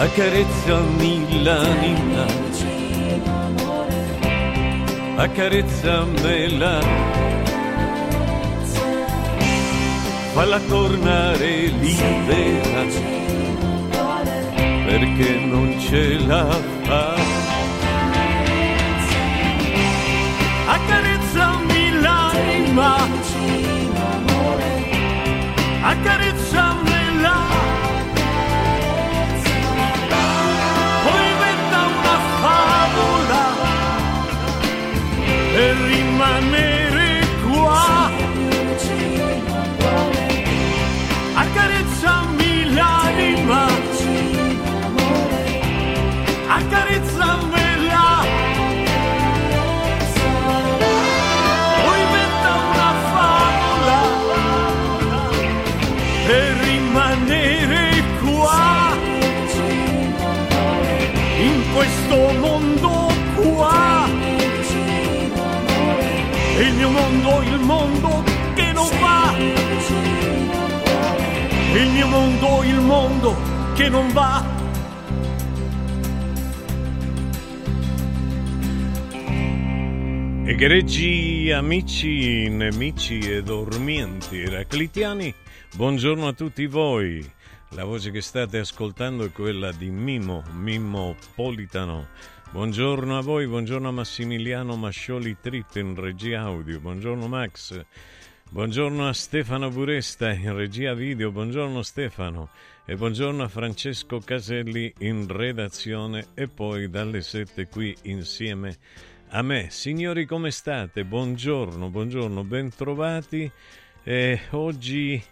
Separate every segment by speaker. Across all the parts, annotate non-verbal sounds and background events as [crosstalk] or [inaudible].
Speaker 1: Accarezzami l'anima, accarezzamela, falla tornare libera perché non ce la fa. Accarezzami l'anima, accarezzamela. Per rimanere mondo, il mondo che non va.
Speaker 2: Egregi amici, nemici e dormienti eraclitiani, buongiorno a tutti voi. La voce che state ascoltando è quella di Mimo, Mimmo Politano. Buongiorno a voi, buongiorno a Massimiliano Mascioli Trip in regia audio, buongiorno Max, buongiorno a Stefano Buresta in regia video, buongiorno Stefano e buongiorno a Francesco Caselli in redazione e poi dalle 7 qui insieme a me. Signori, come state? Buongiorno, buongiorno, bentrovati. Eh, oggi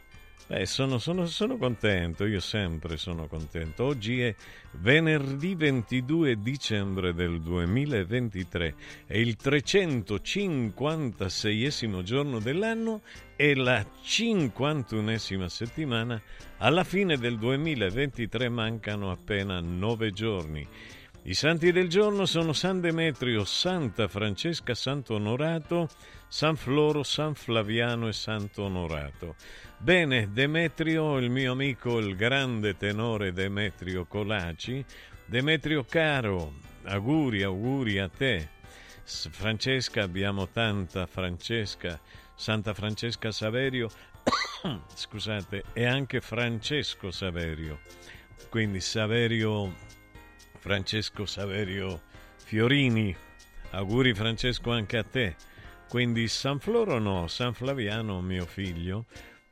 Speaker 2: Beh, sono, sono, sono, contento, io sempre sono contento. Oggi è venerdì 22 dicembre del 2023, è il 356 giorno dell'anno e la 51esima settimana. Alla fine del 2023 mancano appena nove giorni. I santi del giorno sono San Demetrio, Santa Francesca, Santo Onorato, San Floro, San Flaviano e Santo Onorato. Bene, Demetrio, il mio amico, il grande tenore Demetrio Colaci, Demetrio caro, auguri, auguri a te. Francesca, abbiamo tanta Francesca, Santa Francesca Saverio, [coughs] scusate, e anche Francesco Saverio. Quindi Saverio, Francesco Saverio Fiorini, auguri Francesco anche a te. Quindi San Floro no, San Flaviano mio figlio,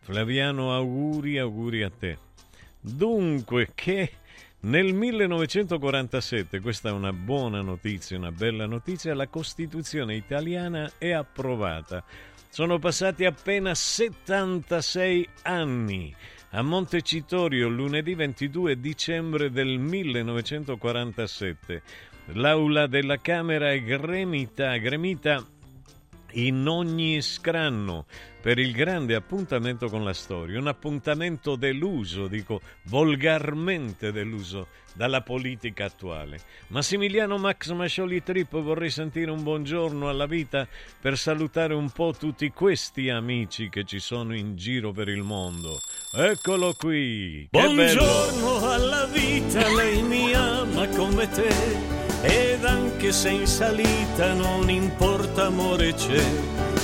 Speaker 2: Flaviano, auguri, auguri a te. Dunque, che nel 1947, questa è una buona notizia, una bella notizia, la Costituzione italiana è approvata. Sono passati appena 76 anni. A Montecitorio, lunedì 22 dicembre del 1947, l'aula della Camera è gremita, gremita in ogni scranno per il grande appuntamento con la storia, un appuntamento deluso, dico volgarmente deluso dalla politica attuale. Massimiliano Max Mascioli Trip vorrei sentire un buongiorno alla vita per salutare un po' tutti questi amici che ci sono in giro per il mondo. Eccolo qui!
Speaker 1: buongiorno alla vita, lei mi ama come te ed anche se in salita non importa amore c'è.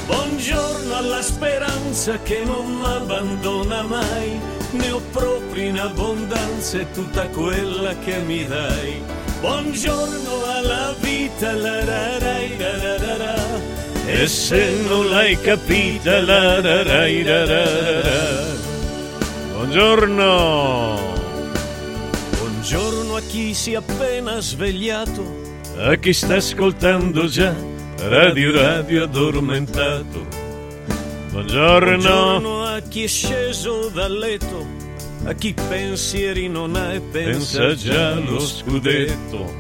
Speaker 1: Buongiorno alla speranza che non mi abbandona mai, ne ho proprio in abbondanza e tutta quella che mi dai. Buongiorno alla vita, la ra ra ra ra ra e se non l'hai capita, la ra ra ra ra.
Speaker 2: Buongiorno!
Speaker 1: Buongiorno a chi si è appena svegliato,
Speaker 2: a chi sta ascoltando già Radio Radio addormentato. Buongiorno.
Speaker 1: Buongiorno a chi è sceso dal letto, a chi pensieri non ha e pensa, pensa già allo scudetto.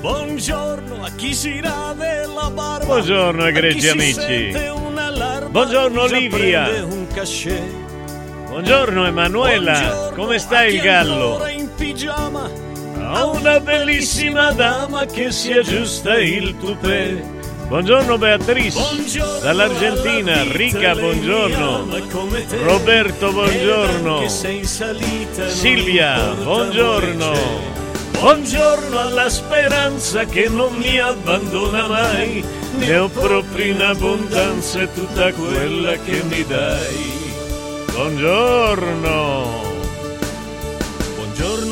Speaker 1: Buongiorno a chi si rade la barba.
Speaker 2: Buongiorno egregi amici. Buongiorno Olivia. Buongiorno Emanuela.
Speaker 1: Buongiorno
Speaker 2: Come sta il gallo?
Speaker 1: Pigiama
Speaker 2: a una bellissima dama che si aggiusta il tupè. Buongiorno Beatrice, buongiorno dall'Argentina, Rica, buongiorno. Roberto, buongiorno. Silvia, buongiorno. Buongiorno alla speranza che non mi abbandona mai, ne ho proprio in abbondanza tutta quella che mi dai. Buongiorno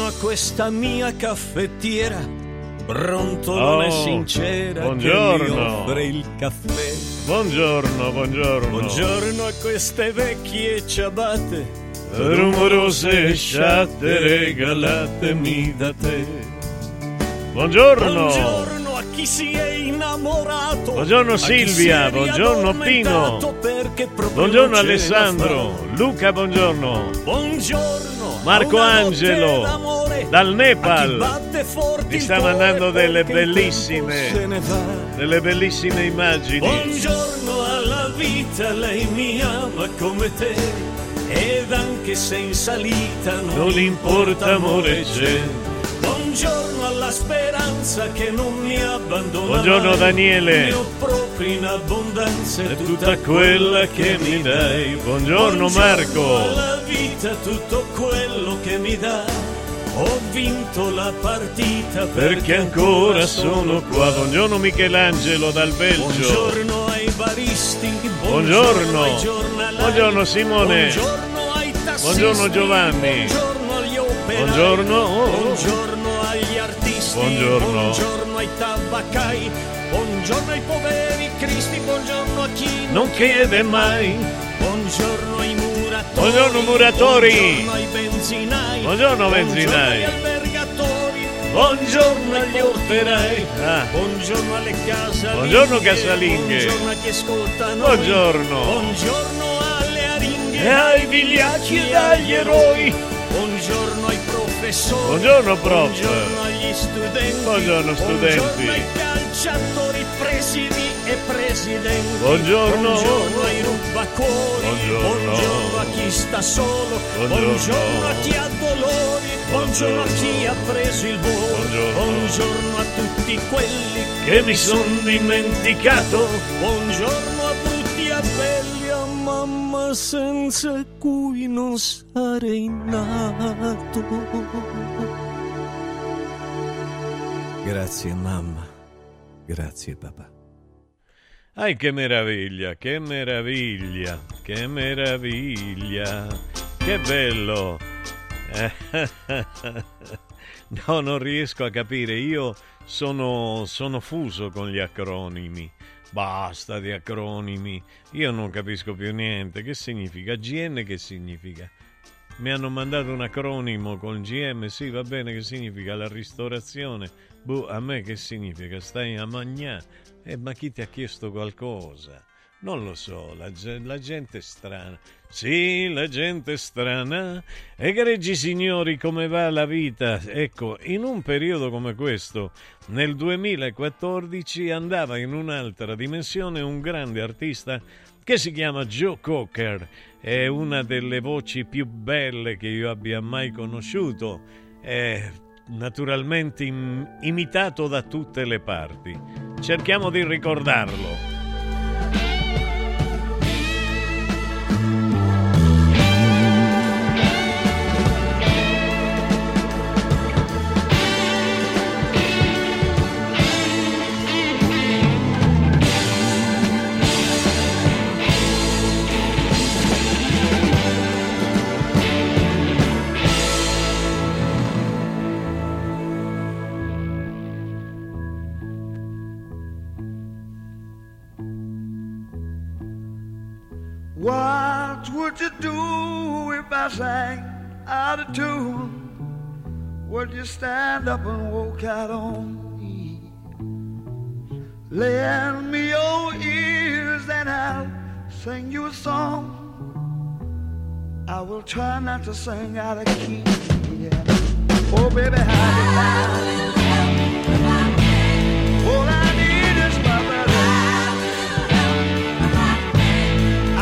Speaker 1: a questa mia caffettiera brontolone oh, sincera buongiorno. che mi offre il caffè.
Speaker 2: Buongiorno, buongiorno.
Speaker 1: Buongiorno a queste vecchie ciabatte
Speaker 2: rumorose e sciatte regalatemi da te. Buongiorno.
Speaker 1: Buongiorno chi si è innamorato.
Speaker 2: Buongiorno Silvia, buongiorno Pino. Buongiorno Alessandro, Luca, buongiorno.
Speaker 1: Buongiorno.
Speaker 2: Marco Angelo. dal Nepal. ti sta mandando delle bellissime. delle bellissime immagini.
Speaker 1: Buongiorno alla vita lei mi ama come te? Ed anche se in salita non,
Speaker 2: non importa amore c'è
Speaker 1: Buongiorno alla speranza che non mi abbandona.
Speaker 2: Buongiorno. Daniele.
Speaker 1: Ne ho proprio in abbondanza
Speaker 2: è tutta quella che mi dai. Buongiorno, Buongiorno Marco.
Speaker 1: alla vita tutto quello che mi dà. Ho vinto la partita perché,
Speaker 2: perché ancora sono qua. Buongiorno Michelangelo dal Belgio.
Speaker 1: Buongiorno ai baristi.
Speaker 2: Buongiorno. Buongiorno, buongiorno Simone.
Speaker 1: Buongiorno ai tassisti.
Speaker 2: Buongiorno Giovanni.
Speaker 1: Buongiorno agli operai.
Speaker 2: Buongiorno. Oh.
Speaker 1: Buongiorno artisti.
Speaker 2: Buongiorno.
Speaker 1: Buongiorno ai tabaccai. Buongiorno ai poveri cristi. Buongiorno a chi
Speaker 2: non chiede mai.
Speaker 1: Buongiorno ai muratori.
Speaker 2: Buongiorno muratori.
Speaker 1: Buongiorno ai benzinai.
Speaker 2: Buongiorno benzinai.
Speaker 1: Buongiorno agli albergatori. Buongiorno agli orferai.
Speaker 2: Ah.
Speaker 1: Buongiorno alle casalinghe.
Speaker 2: Buongiorno casalinghe.
Speaker 1: Buongiorno a chi ascolta noi.
Speaker 2: Buongiorno.
Speaker 1: Buongiorno alle aringhe e ai vigliacchi e agli eroi. Buongiorno ai professori.
Speaker 2: Buongiorno, prof.
Speaker 1: Buongiorno agli studenti.
Speaker 2: Buongiorno, studenti.
Speaker 1: Buongiorno ai calciatori, presidi e presidenti.
Speaker 2: Buongiorno.
Speaker 1: Buongiorno ai rubacuori.
Speaker 2: Buongiorno.
Speaker 1: a chi sta solo.
Speaker 2: Buongiorno.
Speaker 1: a chi ha dolori. Buongiorno a chi ha preso il volo.
Speaker 2: Buongiorno.
Speaker 1: a tutti quelli che mi son dimenticato. Buongiorno a brutti e a belli, mamma senza cui non sarei nato. Grazie mamma, grazie papà.
Speaker 2: Ai che meraviglia, che meraviglia, che meraviglia, che bello. [laughs] No, non riesco a capire, io sono, sono fuso con gli acronimi. Basta di acronimi, io non capisco più niente. Che significa? GN che significa? Mi hanno mandato un acronimo con GM, sì va bene, che significa la ristorazione. Boh, a me che significa? Stai a magnà. Eh, ma chi ti ha chiesto qualcosa? Non lo so, la, la, gente è strana. Sì, la gente è strana. Egregi signori, come va la vita? Ecco, in un periodo come questo, nel 2014, andava in un'altra dimensione un grande artista che si chiama Joe Cocker. È una delle voci più belle che io abbia mai conosciuto. È naturalmente im- imitato da tutte le parti. Cerchiamo di ricordarlo.
Speaker 3: if I sang out of tune? Would you stand up and walk out on me? Lend me your ears and I'll sing you a song. I will try not to sing out of key. Yeah. Oh, baby, how do you All I need is my brother.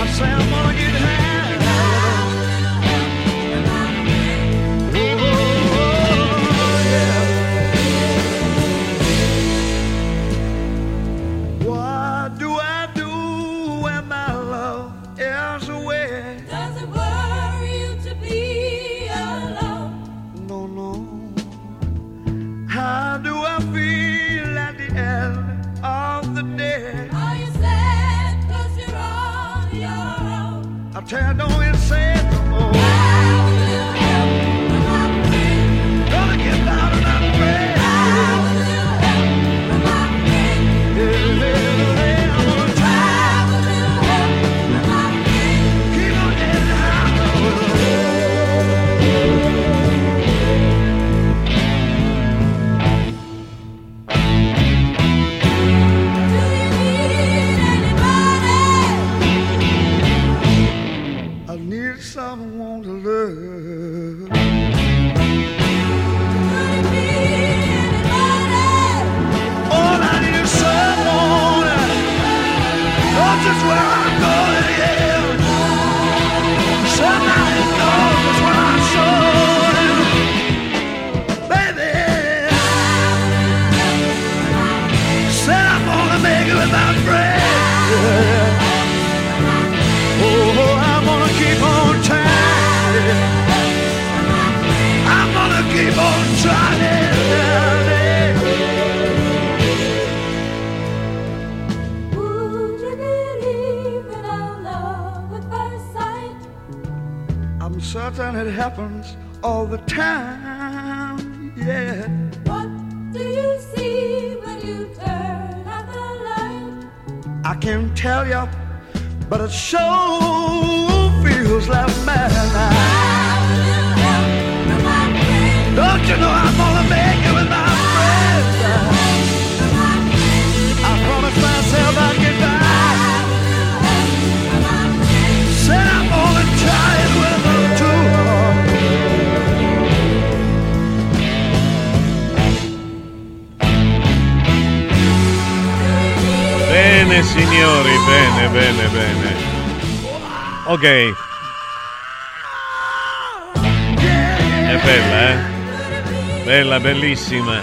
Speaker 3: I say I'm gonna get high. I don't all the time. Yeah. What
Speaker 4: do you see when you turn out the light?
Speaker 3: I can't tell you, but it sure feels like madness. Don't you know I'm
Speaker 2: signori, bene, bene, bene. Ok. È bella, eh? Bella, bellissima.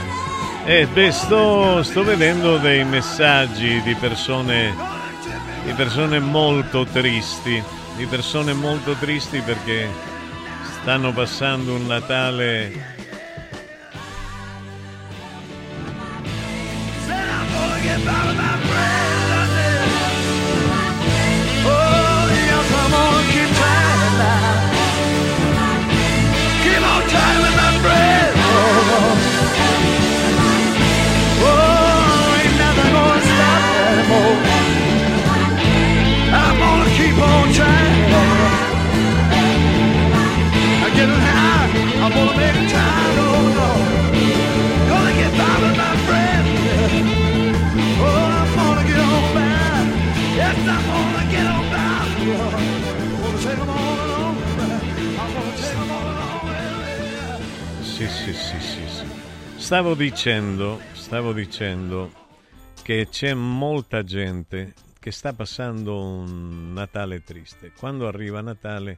Speaker 2: E beh, sto, sto vedendo dei messaggi di persone, di persone molto tristi, di persone molto tristi perché stanno passando un Natale Stavo dicendo, stavo dicendo che c'è molta gente che sta passando un Natale triste. Quando arriva Natale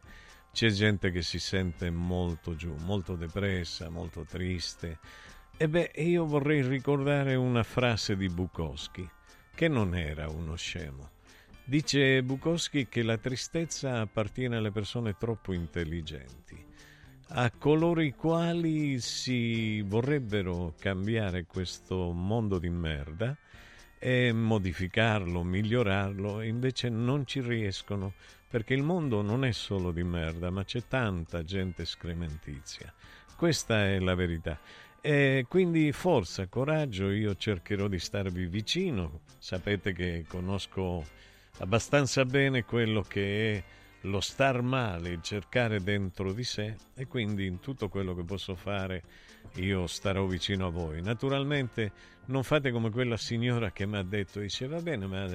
Speaker 2: c'è gente che si sente molto giù, molto depressa, molto triste. E beh, io vorrei ricordare una frase di Bukowski, che non era uno scemo. Dice Bukowski che la tristezza appartiene alle persone troppo intelligenti a coloro i quali si vorrebbero cambiare questo mondo di merda e modificarlo, migliorarlo, e invece non ci riescono perché il mondo non è solo di merda, ma c'è tanta gente scrementizia. Questa è la verità. E quindi forza, coraggio, io cercherò di starvi vicino. Sapete che conosco abbastanza bene quello che è lo star male, il cercare dentro di sé e quindi in tutto quello che posso fare io starò vicino a voi. Naturalmente non fate come quella signora che mi ha detto, dice va bene ma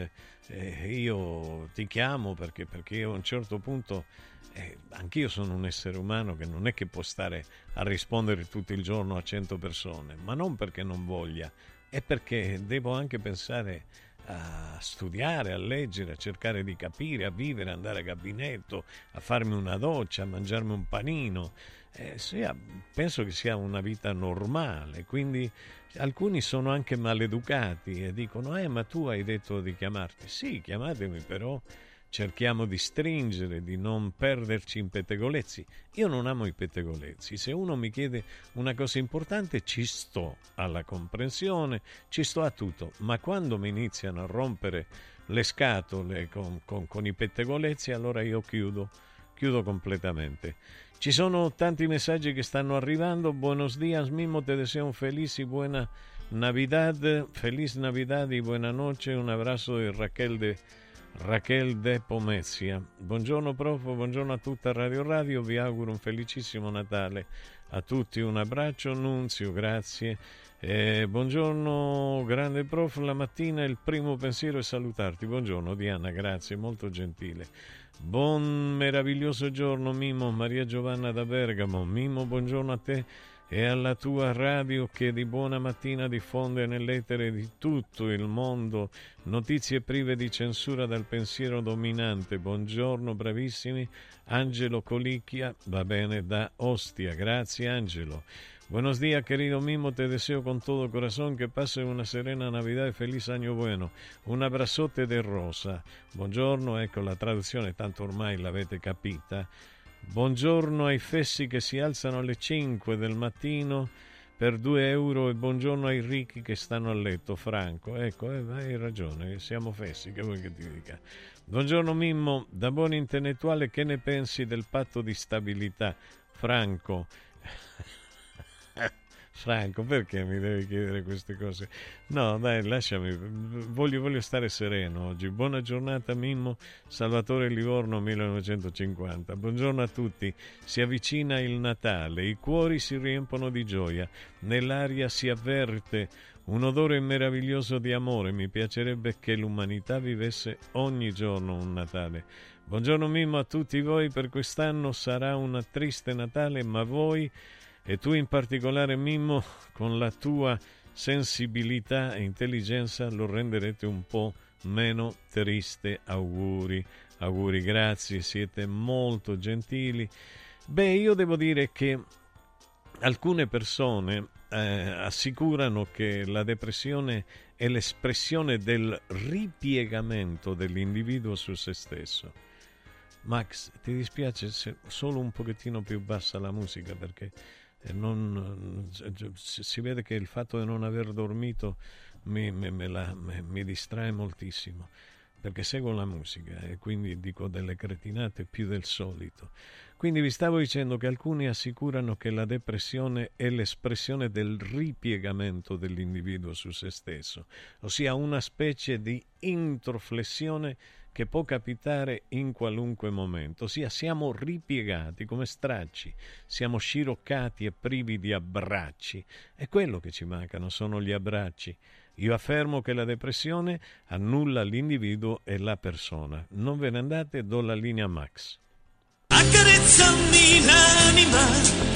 Speaker 2: eh, io ti chiamo perché, perché io a un certo punto eh, anch'io sono un essere umano che non è che può stare a rispondere tutto il giorno a cento persone, ma non perché non voglia, è perché devo anche pensare a studiare, a leggere, a cercare di capire, a vivere, andare a gabinetto, a farmi una doccia, a mangiarmi un panino. Eh, sia, penso che sia una vita normale, quindi alcuni sono anche maleducati e dicono, eh ma tu hai detto di chiamarti. Sì, chiamatemi però cerchiamo di stringere, di non perderci in pettegolezzi. Io non amo i pettegolezzi, se uno mi chiede una cosa importante ci sto alla comprensione, ci sto a tutto, ma quando mi iniziano a rompere le scatole con, con, con i pettegolezzi allora io chiudo, chiudo completamente. Ci sono tanti messaggi che stanno arrivando. Buenos días, Mimo, te deseo un feliz y buena Navidad. Feliz Navidad y buena noche. Un abrazo de Raquel de Raquel De Pomezia. Buongiorno prof, buongiorno a tutta Radio Radio, vi auguro un felicissimo Natale. A tutti un abbraccio, Nunzio, grazie. Eh, buongiorno grande prof, la mattina il primo pensiero è salutarti. Buongiorno Diana, grazie, molto gentile. Buon meraviglioso giorno Mimo, Maria Giovanna da Bergamo. Mimo, buongiorno a te e alla tua radio che di buona mattina diffonde nell'etere di tutto il mondo notizie prive di censura dal pensiero dominante. Buongiorno, bravissimi. Angelo Colicchia, va bene, da Ostia. Grazie Angelo. Buenos días, querido Mimo, te deseo con todo corazón que pase una serena Navidad y feliz año bueno. Un abrazote de rosa. Buongiorno, ecco la traduzione, tanto ormai l'avete capita. Buongiorno ai fessi che si alzano alle 5 del mattino per 2 euro e buongiorno ai ricchi che stanno a letto, Franco. Ecco, eh, hai ragione, siamo fessi, che vuoi che ti dica. Buongiorno Mimmo, da buon intellettuale che ne pensi del patto di stabilità? Franco. Franco, perché mi devi chiedere queste cose? No, dai, lasciami, voglio, voglio, stare sereno oggi. Buona giornata Mimmo, Salvatore Livorno 1950. Buongiorno a tutti, si avvicina il Natale, i cuori si riempono di gioia, nell'aria si avverte un odore meraviglioso di amore. Mi piacerebbe che l'umanità vivesse ogni giorno un Natale. Buongiorno Mimmo a tutti voi, per quest'anno sarà una triste Natale, ma voi e tu in particolare Mimmo con la tua sensibilità e intelligenza lo renderete un po' meno triste. Auguri, auguri, grazie, siete molto gentili. Beh, io devo dire che alcune persone eh, assicurano che la depressione è l'espressione del ripiegamento dell'individuo su se stesso. Max, ti dispiace se solo un pochettino più bassa la musica perché non, si vede che il fatto di non aver dormito mi, mi, mi, la, mi distrae moltissimo perché seguo la musica e quindi dico delle cretinate più del solito. Quindi vi stavo dicendo che alcuni assicurano che la depressione è l'espressione del ripiegamento dell'individuo su se stesso, ossia una specie di introflessione che può capitare in qualunque momento, ossia siamo ripiegati come stracci, siamo sciroccati e privi di abbracci. È quello che ci mancano, sono gli abbracci. Io affermo che la depressione annulla l'individuo e la persona. Non ve ne andate, do la linea Max.
Speaker 1: Accarezzami l'anima.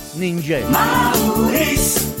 Speaker 5: ninja.
Speaker 6: Mauris!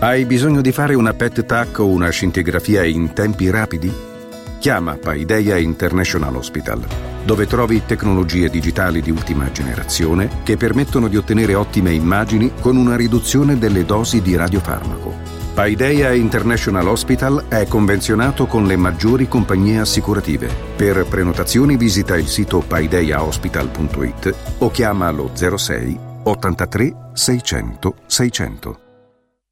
Speaker 7: Hai bisogno di fare una PET TAC o una scintigrafia in tempi rapidi? Chiama Paideia International Hospital, dove trovi tecnologie digitali di ultima generazione che permettono di ottenere ottime immagini con una riduzione delle dosi di radiofarmaco. Paideia International Hospital è convenzionato con le maggiori compagnie assicurative. Per prenotazioni visita il sito paideiahospital.it o chiama lo 06 83 600 600.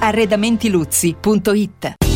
Speaker 8: arredamentiluzzi.it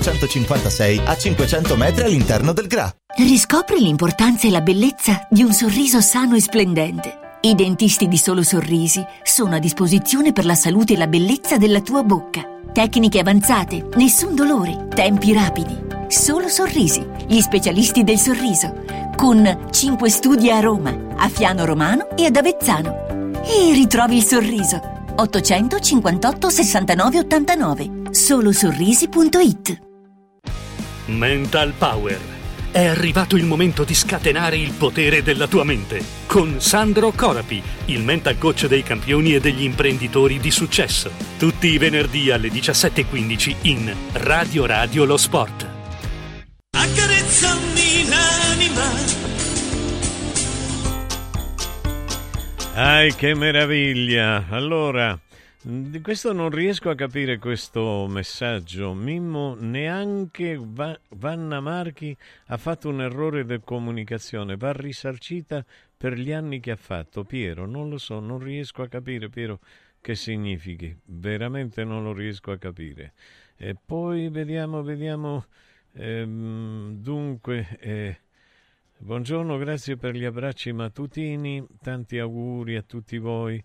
Speaker 9: 956 a 500 metri all'interno del GRA.
Speaker 10: Riscopri l'importanza e la bellezza di un sorriso sano e splendente. I dentisti di Solo Sorrisi sono a disposizione per la salute e la bellezza della tua bocca. Tecniche avanzate, nessun dolore, tempi rapidi. Solo Sorrisi, gli specialisti del sorriso, con 5 studi a Roma, a Fiano Romano e ad Avezzano. E ritrovi il sorriso. 858 69 89 solosorrisi.it
Speaker 11: Mental Power È arrivato il momento di scatenare il potere della tua mente con Sandro Corapi, il mental coach dei campioni e degli imprenditori di successo. Tutti i venerdì alle 17.15 in Radio Radio Lo Sport.
Speaker 1: Accarezzami l'anima.
Speaker 2: Ai, che meraviglia! Allora, di questo non riesco a capire questo messaggio. Mimmo, neanche Va- Vanna Marchi ha fatto un errore di comunicazione, va risarcita per gli anni che ha fatto. Piero, non lo so, non riesco a capire, Piero, che significhi. Veramente non lo riesco a capire. E poi vediamo, vediamo. Ehm, dunque, eh, buongiorno, grazie per gli abbracci mattutini, tanti auguri a tutti voi.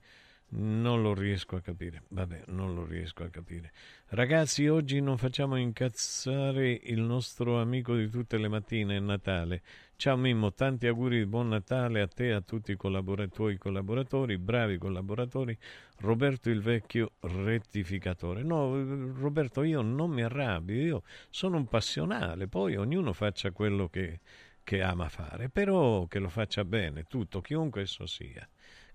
Speaker 2: Non lo riesco a capire. Vabbè, non lo riesco a capire. Ragazzi, oggi non facciamo incazzare il nostro amico di tutte le mattine, è Natale. Ciao Mimmo, tanti auguri di buon Natale a te e a tutti i collabor- tuoi collaboratori, bravi collaboratori. Roberto il vecchio rettificatore. No, Roberto, io non mi arrabbio, io sono un passionale, poi ognuno faccia quello che, che ama fare, però che lo faccia bene, tutto, chiunque esso sia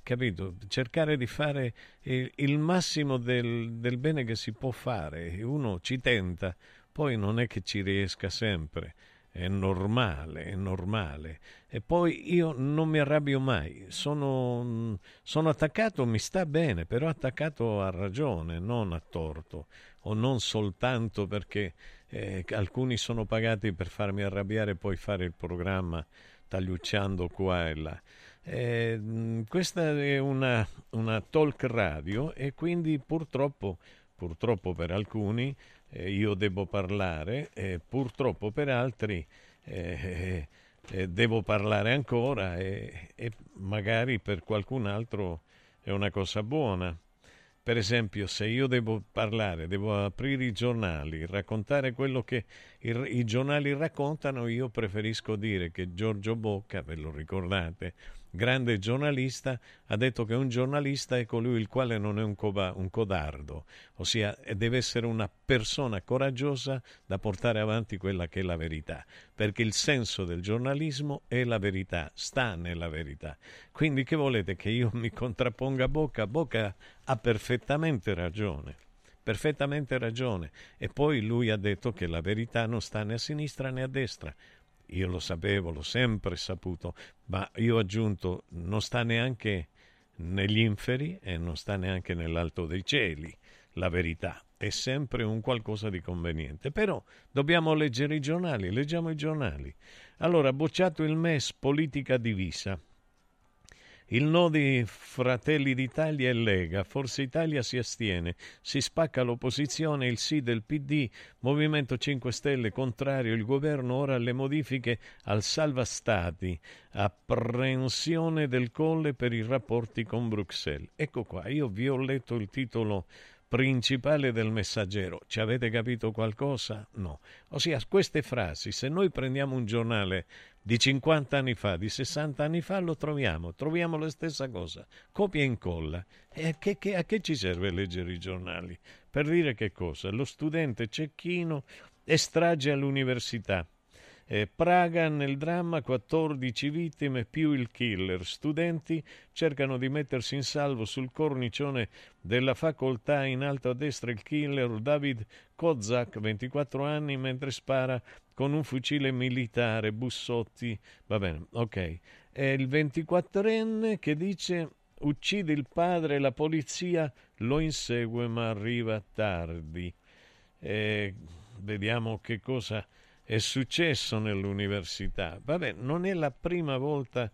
Speaker 2: capito? Cercare di fare il, il massimo del, del, bene che si può fare. Uno ci tenta, poi non è che ci riesca sempre. È normale, è normale. E poi io non mi arrabbio mai. Sono, sono attaccato, mi sta bene, però attaccato a ragione, non a torto. O non soltanto perché eh, alcuni sono pagati per farmi arrabbiare e poi fare il programma tagliucciando qua e là. Eh, questa è una, una, talk radio e quindi purtroppo, purtroppo per alcuni eh, io devo parlare e purtroppo per altri eh, eh, devo parlare ancora e, e magari per qualcun altro è una cosa buona. Per esempio, se io devo parlare, devo aprire i giornali, raccontare quello che i, i giornali raccontano, io preferisco dire che Giorgio Bocca, ve lo ricordate, grande giornalista, ha detto che un giornalista è colui il quale non è un, coba, un, codardo, ossia deve essere una persona coraggiosa da portare avanti quella che è la verità, perché il senso del giornalismo è la verità, sta nella verità. Quindi che volete che io [laughs] mi contrapponga a Bocca? Bocca ha perfettamente ragione perfettamente ragione. E poi lui ha detto che la verità non sta né a sinistra né a destra. Io lo sapevo, l'ho sempre saputo, ma io ho aggiunto, non sta neanche negli inferi e non sta neanche nell'alto dei cieli la verità, è sempre un qualcosa di conveniente. Però dobbiamo leggere i giornali, leggiamo i giornali. Allora, bocciato il MES, politica divisa. Il no di Fratelli d'Italia e Lega, Forza Italia si astiene, si spacca l'opposizione, il sì del PD, Movimento 5 Stelle contrario, il governo ora alle modifiche al salva stati, apprensione del colle per i rapporti con Bruxelles. Ecco qua, io vi ho letto il titolo principale del messaggero. Ci avete capito qualcosa? No. Ossia, queste frasi, se noi prendiamo un giornale di 50 anni fa, di 60 anni fa, lo troviamo, troviamo la stessa cosa, copia e incolla. E a che, che, a che ci serve leggere i giornali? Per dire che cosa? Lo studente cecchino estrage all'università. Eh, Praga nel dramma 14 vittime più il killer. Studenti cercano di mettersi in salvo sul cornicione della facoltà in alto a destra il killer David Kozak, 24 anni, mentre spara con un fucile militare, Bussotti, va bene, ok. È il 24enne che dice uccide il padre, la polizia lo insegue ma arriva tardi. E vediamo che cosa è successo nell'università. Vabbè, non è la prima volta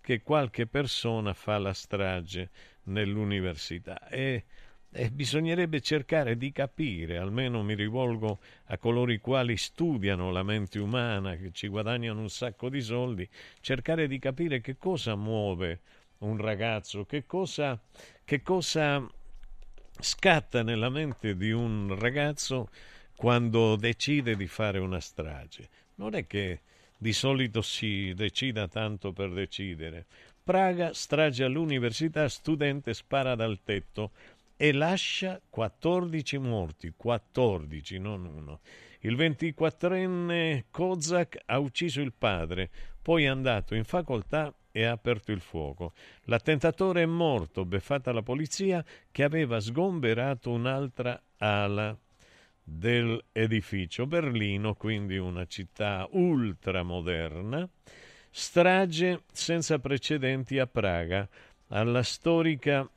Speaker 2: che qualche persona fa la strage nell'università e e bisognerebbe cercare di capire, almeno mi rivolgo a coloro i quali studiano la mente umana, che ci guadagnano un sacco di soldi, cercare di capire che cosa muove un ragazzo, che cosa, che cosa scatta nella mente di un ragazzo quando decide di fare una strage. Non è che di solito si decida tanto per decidere. Praga, strage all'università, studente spara dal tetto e lascia 14 morti, 14, non uno. Il 24enne Kozak ha ucciso il padre, poi è andato in facoltà e ha aperto il fuoco. L'attentatore è morto, beffata la polizia, che aveva sgomberato un'altra ala dell'edificio. Berlino, quindi una città ultramoderna. Strage senza precedenti a Praga, alla storica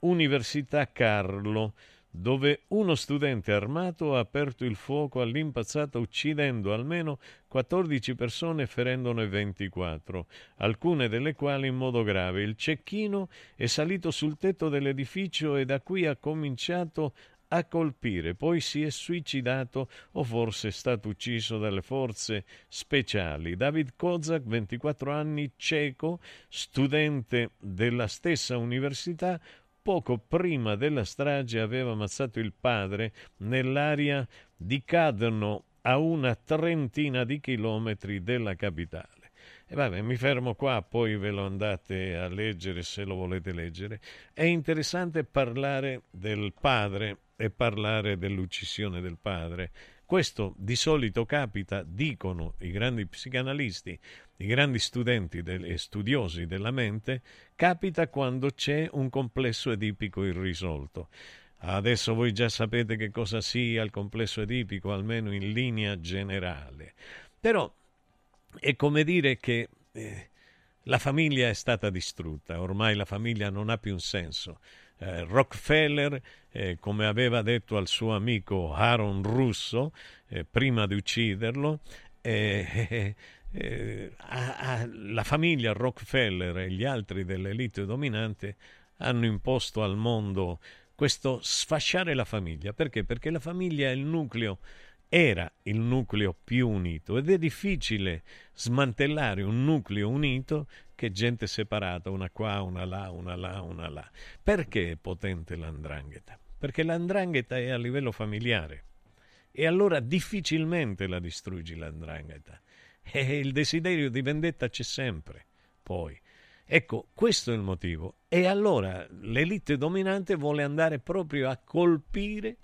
Speaker 2: Università Carlo, dove uno studente armato ha aperto il fuoco all'impazzata uccidendo almeno 14 persone e ferendone 24, alcune delle quali in modo grave. Il cecchino è salito sul tetto dell'edificio e da qui ha cominciato a colpire, poi si è suicidato o forse è stato ucciso dalle forze speciali. David Kozak, 24 anni, ceco, studente della stessa università, poco prima della strage aveva ammazzato il padre nell'area di Cadno, a una trentina di chilometri dalla capitale. E vabbè, mi fermo qua, poi ve lo andate a leggere se lo volete leggere. È interessante parlare del padre e parlare dell'uccisione del padre. Questo di solito capita, dicono i grandi psicanalisti, i grandi studenti e studiosi della mente, capita quando c'è un complesso edipico irrisolto. Adesso voi già sapete che cosa sia il complesso edipico, almeno in linea generale. Però è come dire che eh, la famiglia è stata distrutta, ormai la famiglia non ha più un senso. Eh, Rockefeller, eh, come aveva detto al suo amico Aaron Russo, eh, prima di ucciderlo, eh, eh, a, a, la famiglia Rockefeller e gli altri dell'elite dominante hanno imposto al mondo questo sfasciare la famiglia. Perché? Perché la famiglia è il nucleo era il nucleo più unito ed è difficile smantellare un nucleo unito che gente separata, una qua, una là, una là, una là. Perché è potente l'andrangheta? Perché l'andrangheta è a livello familiare e allora difficilmente la distruggi l'andrangheta. E il desiderio di vendetta c'è sempre, poi. Ecco, questo è il motivo. E allora l'elite dominante vuole andare proprio a colpire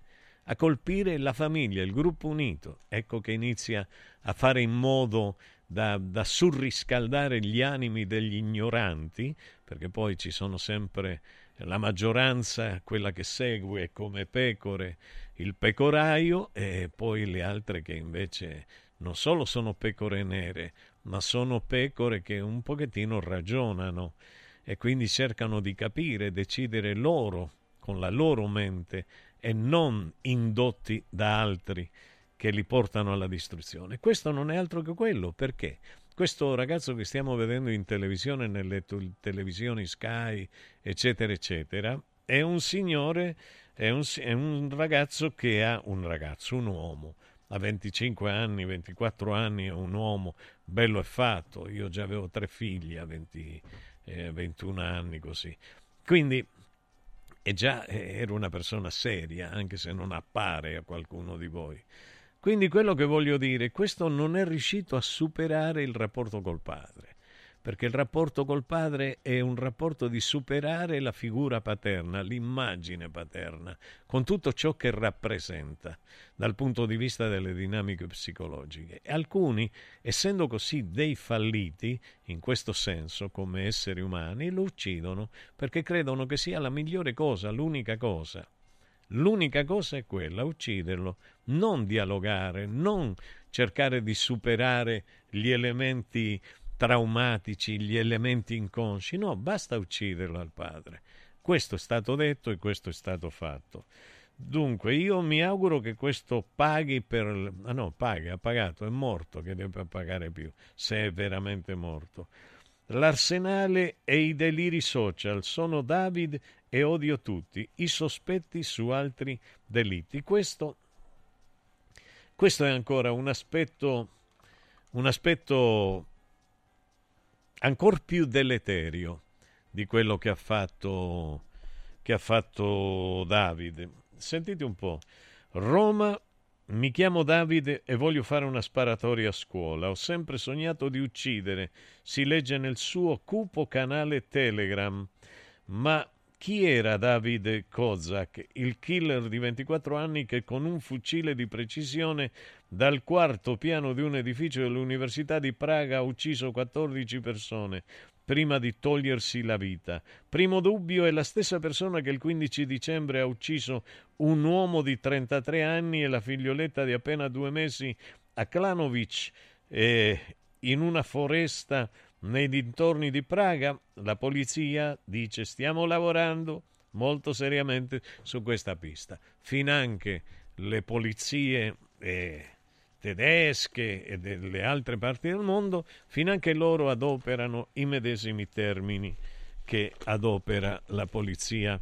Speaker 2: a colpire la famiglia, il gruppo unito. Ecco che inizia a fare in modo da, da, surriscaldare gli animi degli ignoranti, perché poi ci sono sempre la maggioranza, quella che segue come pecore il pecoraio, e poi le altre che invece non solo sono pecore nere, ma sono pecore che un pochettino ragionano e quindi cercano di capire, decidere loro, con la loro mente, e non indotti da altri che li portano alla distruzione. Questo non è altro che quello, perché questo ragazzo che stiamo vedendo in televisione, nelle televisioni Sky, eccetera, eccetera, è un signore, è un, è un ragazzo che ha un ragazzo, un uomo, a 25 anni, 24 anni, è un uomo bello e fatto. Io già avevo tre figli a 20, eh, 21 anni così. Quindi e già eh, ero una persona seria, anche se non appare a qualcuno di voi. Quindi quello che voglio dire, questo non è riuscito a superare il rapporto col padre perché il rapporto col padre è un rapporto di superare la figura paterna, l'immagine paterna, con tutto ciò che rappresenta dal punto di vista delle dinamiche psicologiche. E alcuni, essendo così dei falliti, in questo senso, come esseri umani, lo uccidono perché credono che sia la migliore cosa, l'unica cosa. L'unica cosa è quella, ucciderlo, non dialogare, non cercare di superare gli elementi traumatici, gli elementi inconsci. No, basta ucciderlo al padre. Questo è stato detto e questo è stato fatto. Dunque, io mi auguro che questo paghi per... Ah no, paga, ha pagato, è morto, che deve pagare più, se è veramente morto. L'arsenale e i deliri social sono David e odio tutti, i sospetti su altri delitti. Questo, questo è ancora un aspetto, un aspetto ancora più deleterio di quello che ha fatto, che ha fatto Davide. Sentite un po'. Roma, mi chiamo Davide e voglio fare una sparatoria a scuola. Ho sempre sognato di uccidere. Si legge nel suo cupo canale Telegram. Ma chi era David Kozak, il killer di 24 anni che con un fucile di precisione dal quarto piano di un edificio dell'Università di Praga ha ucciso 14 persone prima di togliersi la vita. Primo dubbio è la stessa persona che il 15 dicembre ha ucciso un uomo di 33 anni e la figlioletta di appena due mesi a Klanovic eh, in una foresta nei dintorni di Praga. La polizia dice stiamo lavorando molto seriamente su questa pista. Finanche le polizie eh, tedesche e delle altre parti del mondo, finanche loro adoperano i medesimi termini che adopera la polizia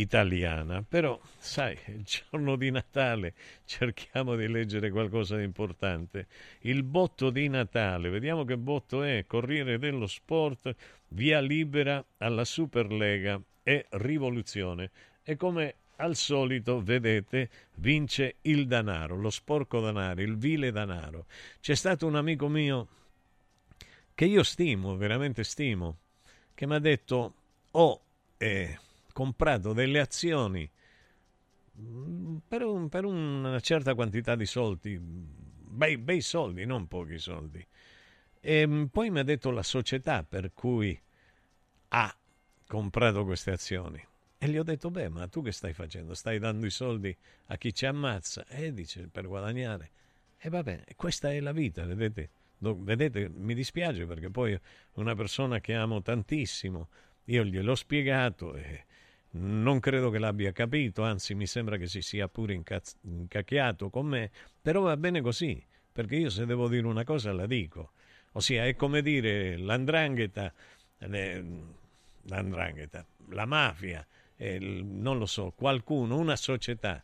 Speaker 2: italiana. Però, sai, [laughs] il giorno di Natale cerchiamo di leggere qualcosa di importante. Il botto di Natale, vediamo che botto è, Corriere dello Sport, via libera alla Superlega e rivoluzione. E come al solito, vedete, vince il danaro, lo sporco danaro, il vile danaro. C'è stato un amico mio che io stimo, veramente stimo, che mi ha detto ho eh, comprato delle azioni mm, per, un, per, una certa quantità di soldi, bei, bei soldi, non pochi soldi. E mm, poi mi ha detto la società per cui ha comprato queste azioni. E gli ho detto, beh, ma tu che stai facendo? Stai dando i soldi a chi ci ammazza? E dice, per guadagnare. E va bene, questa è la vita, vedete? vedete, mi dispiace perché poi una persona che amo tantissimo, io gliel'ho spiegato e non credo che l'abbia capito, anzi mi sembra che si sia pure incazz- incacchiato con me, però va bene così, perché io se devo dire una cosa la dico. Ossia, è come dire l'andrangheta, l'andrangheta, la mafia, eh, non lo so, qualcuno, una società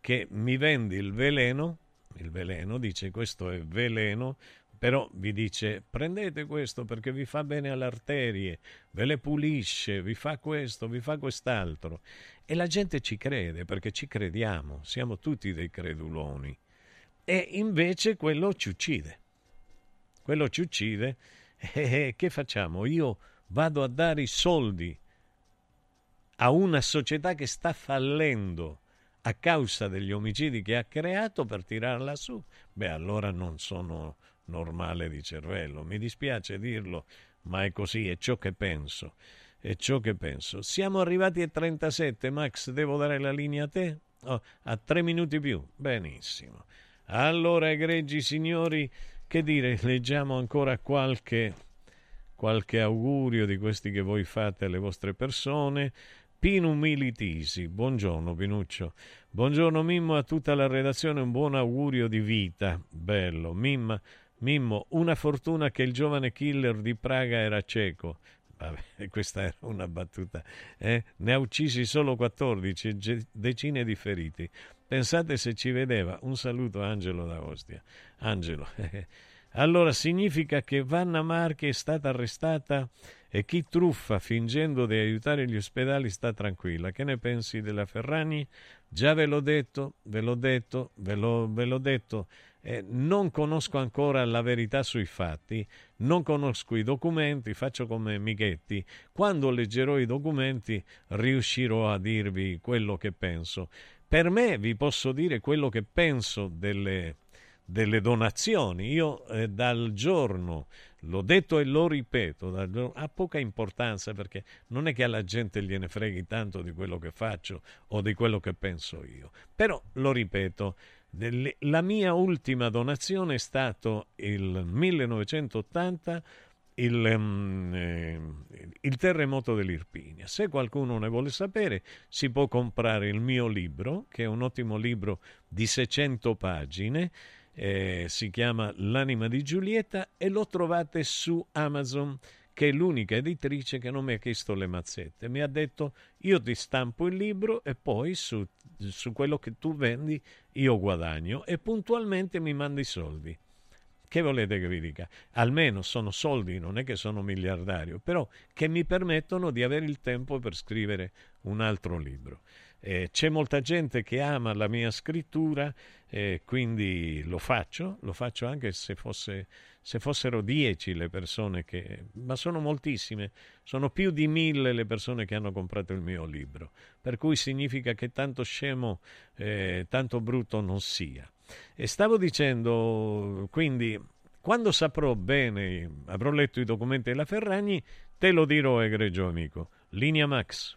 Speaker 2: che mi vende il veleno, il veleno dice questo è veleno, però vi dice prendete questo perché vi fa bene alle arterie, ve le pulisce, vi fa questo, vi fa quest'altro. E la gente ci crede perché ci crediamo, siamo tutti dei creduloni. E invece quello ci uccide. Quello ci uccide [laughs] e che facciamo? Io vado a dare i soldi a una società che sta fallendo a causa degli omicidi che ha creato per tirarla su, beh allora non sono normale di cervello. Mi dispiace dirlo, ma è così, è ciò che penso. È ciò che penso. Siamo arrivati a 37, Max, devo dare la linea a te? Oh, a tre minuti più. Benissimo. Allora, egregi signori, che dire, leggiamo ancora qualche, qualche augurio di questi che voi fate alle vostre persone. Pinu Militisi, buongiorno Pinuccio, buongiorno Mimmo a tutta la redazione, un buon augurio di vita, bello, Mimma, Mimmo, una fortuna che il giovane killer di Praga era cieco, Vabbè, [laughs] questa era una battuta. Eh? Ne ha uccisi solo 14, decine di feriti. Pensate se ci vedeva. Un saluto Angelo da Ostia. Angelo. [laughs] allora significa che Vanna Marchi è stata arrestata e chi truffa fingendo di aiutare gli ospedali sta tranquilla. Che ne pensi della Ferrani? Già ve l'ho detto, ve l'ho detto, ve l'ho, ve l'ho detto. Eh, non conosco ancora la verità sui fatti, non conosco i documenti, faccio come Mighetti. Quando leggerò i documenti riuscirò a dirvi quello che penso. Per me vi posso dire quello che penso delle, delle donazioni. Io eh, dal giorno L'ho detto e lo ripeto, ha poca importanza perché non è che alla gente gliene freghi tanto di quello che faccio o di quello che penso io. Però lo ripeto, la mia ultima donazione è stato il 1980 il, um, eh, il, terremoto dell'Irpinia. Se qualcuno ne vuole sapere, si può comprare il mio libro, che è un ottimo libro di 600 pagine eh, si chiama L'anima di Giulietta e lo trovate su Amazon che è l'unica editrice che non mi ha chiesto le mazzette. Mi ha detto io ti stampo il libro e poi su, su quello che tu vendi io guadagno e puntualmente mi mandi i soldi. Che volete che vi dica? Almeno sono soldi, non è che sono miliardario, però che mi permettono di avere il tempo per scrivere un altro libro. Eh, c'è molta gente che ama la mia scrittura e quindi lo faccio, lo faccio anche se, fosse, se fossero dieci le persone che... ma sono moltissime, sono più di mille le persone che hanno comprato il mio libro, per cui significa che tanto scemo, eh, tanto brutto non sia. E stavo dicendo, quindi, quando saprò bene, avrò letto i documenti della Ferragni, te lo dirò, egregio amico. Linea Max.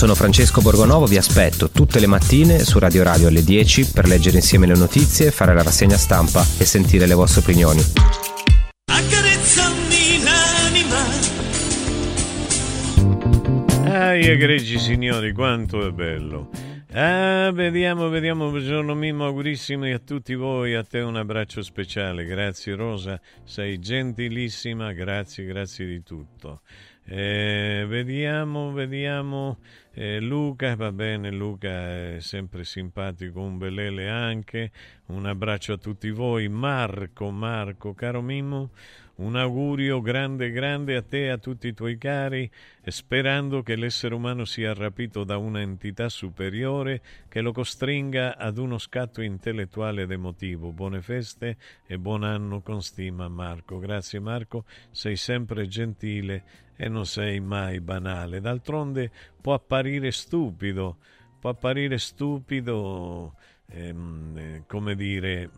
Speaker 12: Sono Francesco Borgonovo, vi aspetto tutte le mattine su Radio Radio alle 10 per leggere insieme le notizie, fare la rassegna stampa e sentire le vostre opinioni.
Speaker 1: Accarezzami l'anima.
Speaker 2: Ai egregi signori, quanto è bello. Ah, vediamo, vediamo. Buongiorno Mimmo, augurissimi a tutti voi. A te un abbraccio speciale. Grazie Rosa, sei gentilissima. Grazie, grazie di tutto. Eh, vediamo, vediamo. Eh, Luca, va bene, Luca è sempre simpatico, un belele anche. Un abbraccio a tutti voi. Marco, Marco, caro Mimmo, un augurio grande, grande a te e a tutti i tuoi cari, sperando che l'essere umano sia rapito da una entità superiore che lo costringa ad uno scatto intellettuale ed emotivo. Buone feste e buon anno con stima, Marco. Grazie, Marco, sei sempre gentile e non sei mai banale. D'altronde può apparire stupido, può apparire stupido, ehm, eh, come dire,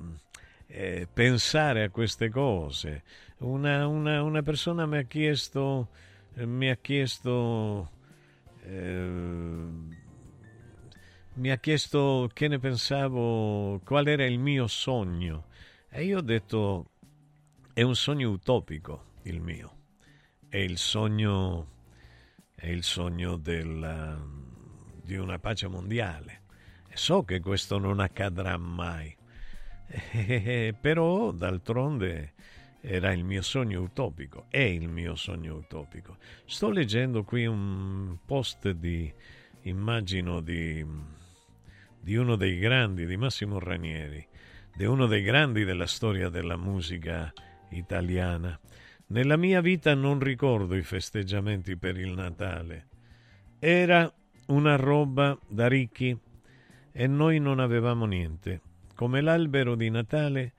Speaker 2: eh, pensare a queste cose. Una, una, una persona mi ha chiesto, eh, mi ha chiesto, eh, mi ha chiesto che ne pensavo, qual era il mio sogno. E io ho detto, è un sogno utopico il mio, è il sogno, è il sogno della, di una pace mondiale. E so che questo non accadrà mai, [laughs] eh, però d'altronde era il mio sogno utopico, è il mio sogno utopico. Sto leggendo qui un post di, immagino, di, di uno dei grandi, di Massimo Ranieri, di uno dei grandi della storia della musica italiana. Nella mia vita non ricordo i festeggiamenti per il Natale. Era una roba da ricchi e noi non avevamo niente. Come l'albero di Natale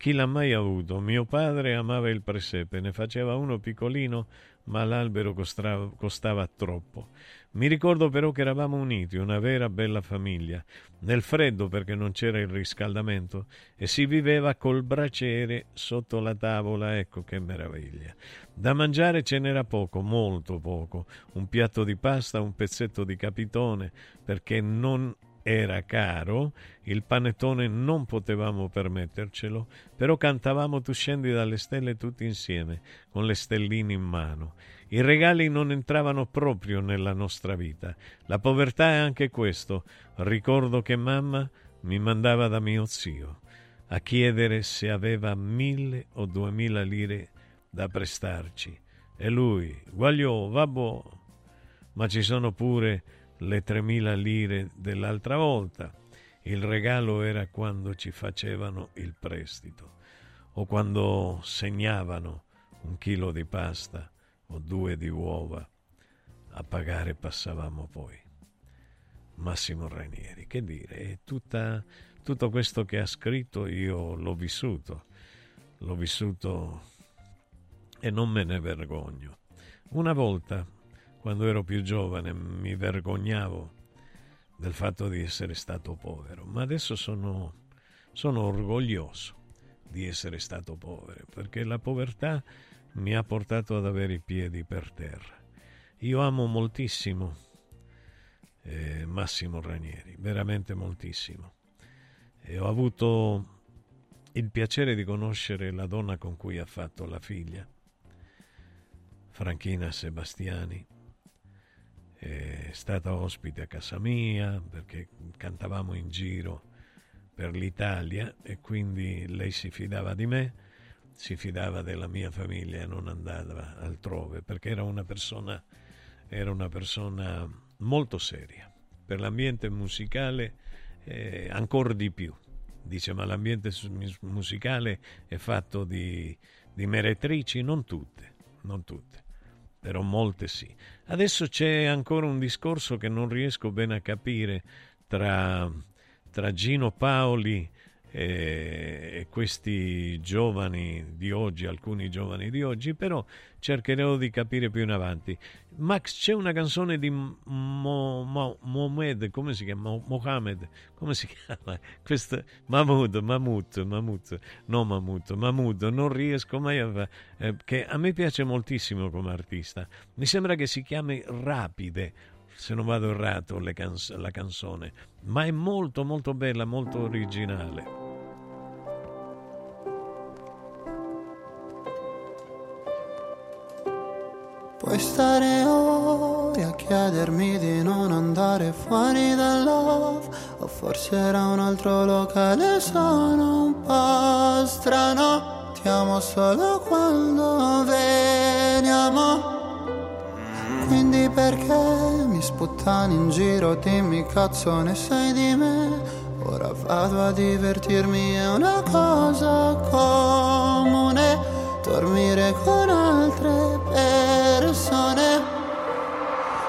Speaker 2: chi l'ha mai avuto? Mio padre amava il presepe, ne faceva uno piccolino, ma l'albero costava, costava troppo. Mi ricordo però che eravamo uniti, una vera bella famiglia, nel freddo perché non c'era il riscaldamento e si viveva col braciere sotto la tavola, ecco che meraviglia. Da mangiare ce n'era poco, molto poco, un piatto di pasta, un pezzetto di capitone, perché non era caro, il panettone non potevamo permettercelo, però cantavamo Tu scendi dalle stelle tutti insieme, con le stelline in mano. I regali non entravano proprio nella nostra vita. La povertà è anche questo. Ricordo che mamma mi mandava da mio zio a chiedere se aveva mille o duemila lire da prestarci. E lui, guagliò, vabbò. Ma ci sono pure le 3.000 lire dell'altra volta. Il regalo era quando ci facevano il prestito o quando segnavano un chilo di pasta o due di uova. A pagare passavamo poi. Massimo Ranieri, che dire, tutta, tutto questo che ha scritto io l'ho vissuto, l'ho vissuto e non me ne vergogno. Una volta quando ero più giovane mi vergognavo del fatto di essere stato povero, ma adesso sono, sono orgoglioso di essere stato povero, perché la povertà mi ha portato ad avere i piedi per terra. Io amo moltissimo eh, Massimo Ranieri, veramente moltissimo. E ho avuto il piacere di conoscere la donna con cui ha fatto la figlia, Franchina Sebastiani, è stata ospite a casa mia perché cantavamo in giro per l'Italia e quindi lei si fidava di me, si fidava della mia famiglia e non andava altrove perché era una persona, era una persona molto seria. Per l'ambiente musicale eh, ancora di più. Dice ma l'ambiente musicale è fatto di, di meretrici, non tutte, non tutte però molte sì. Adesso c'è ancora un discorso che non riesco bene a capire tra, tra Gino Paoli e, questi giovani di oggi, alcuni giovani di oggi, però cercherò di capire più in avanti. Max, c'è una canzone di Mo, Mo, Mohamed, come si chiama? Mohamed, come si [laughs] chiama? Questo, Mahmoud, Mahmoud, Mahmoud, no Mahmoud, Mahmoud, non riesco mai a... Eh, che a me piace moltissimo come artista. Mi sembra che si chiami Rapide, se non vado errato, canz- la canzone, ma è molto molto bella, molto originale.
Speaker 13: Puoi stare ore a chiedermi di non andare fuori dal love O forse era un altro locale, sono un po' strano. Ti amo solo quando veniamo. Quindi perché mi sputtani in giro, dimmi cazzo ne sai di me? Ora vado a divertirmi, è una cosa comune Dormire con altre persone.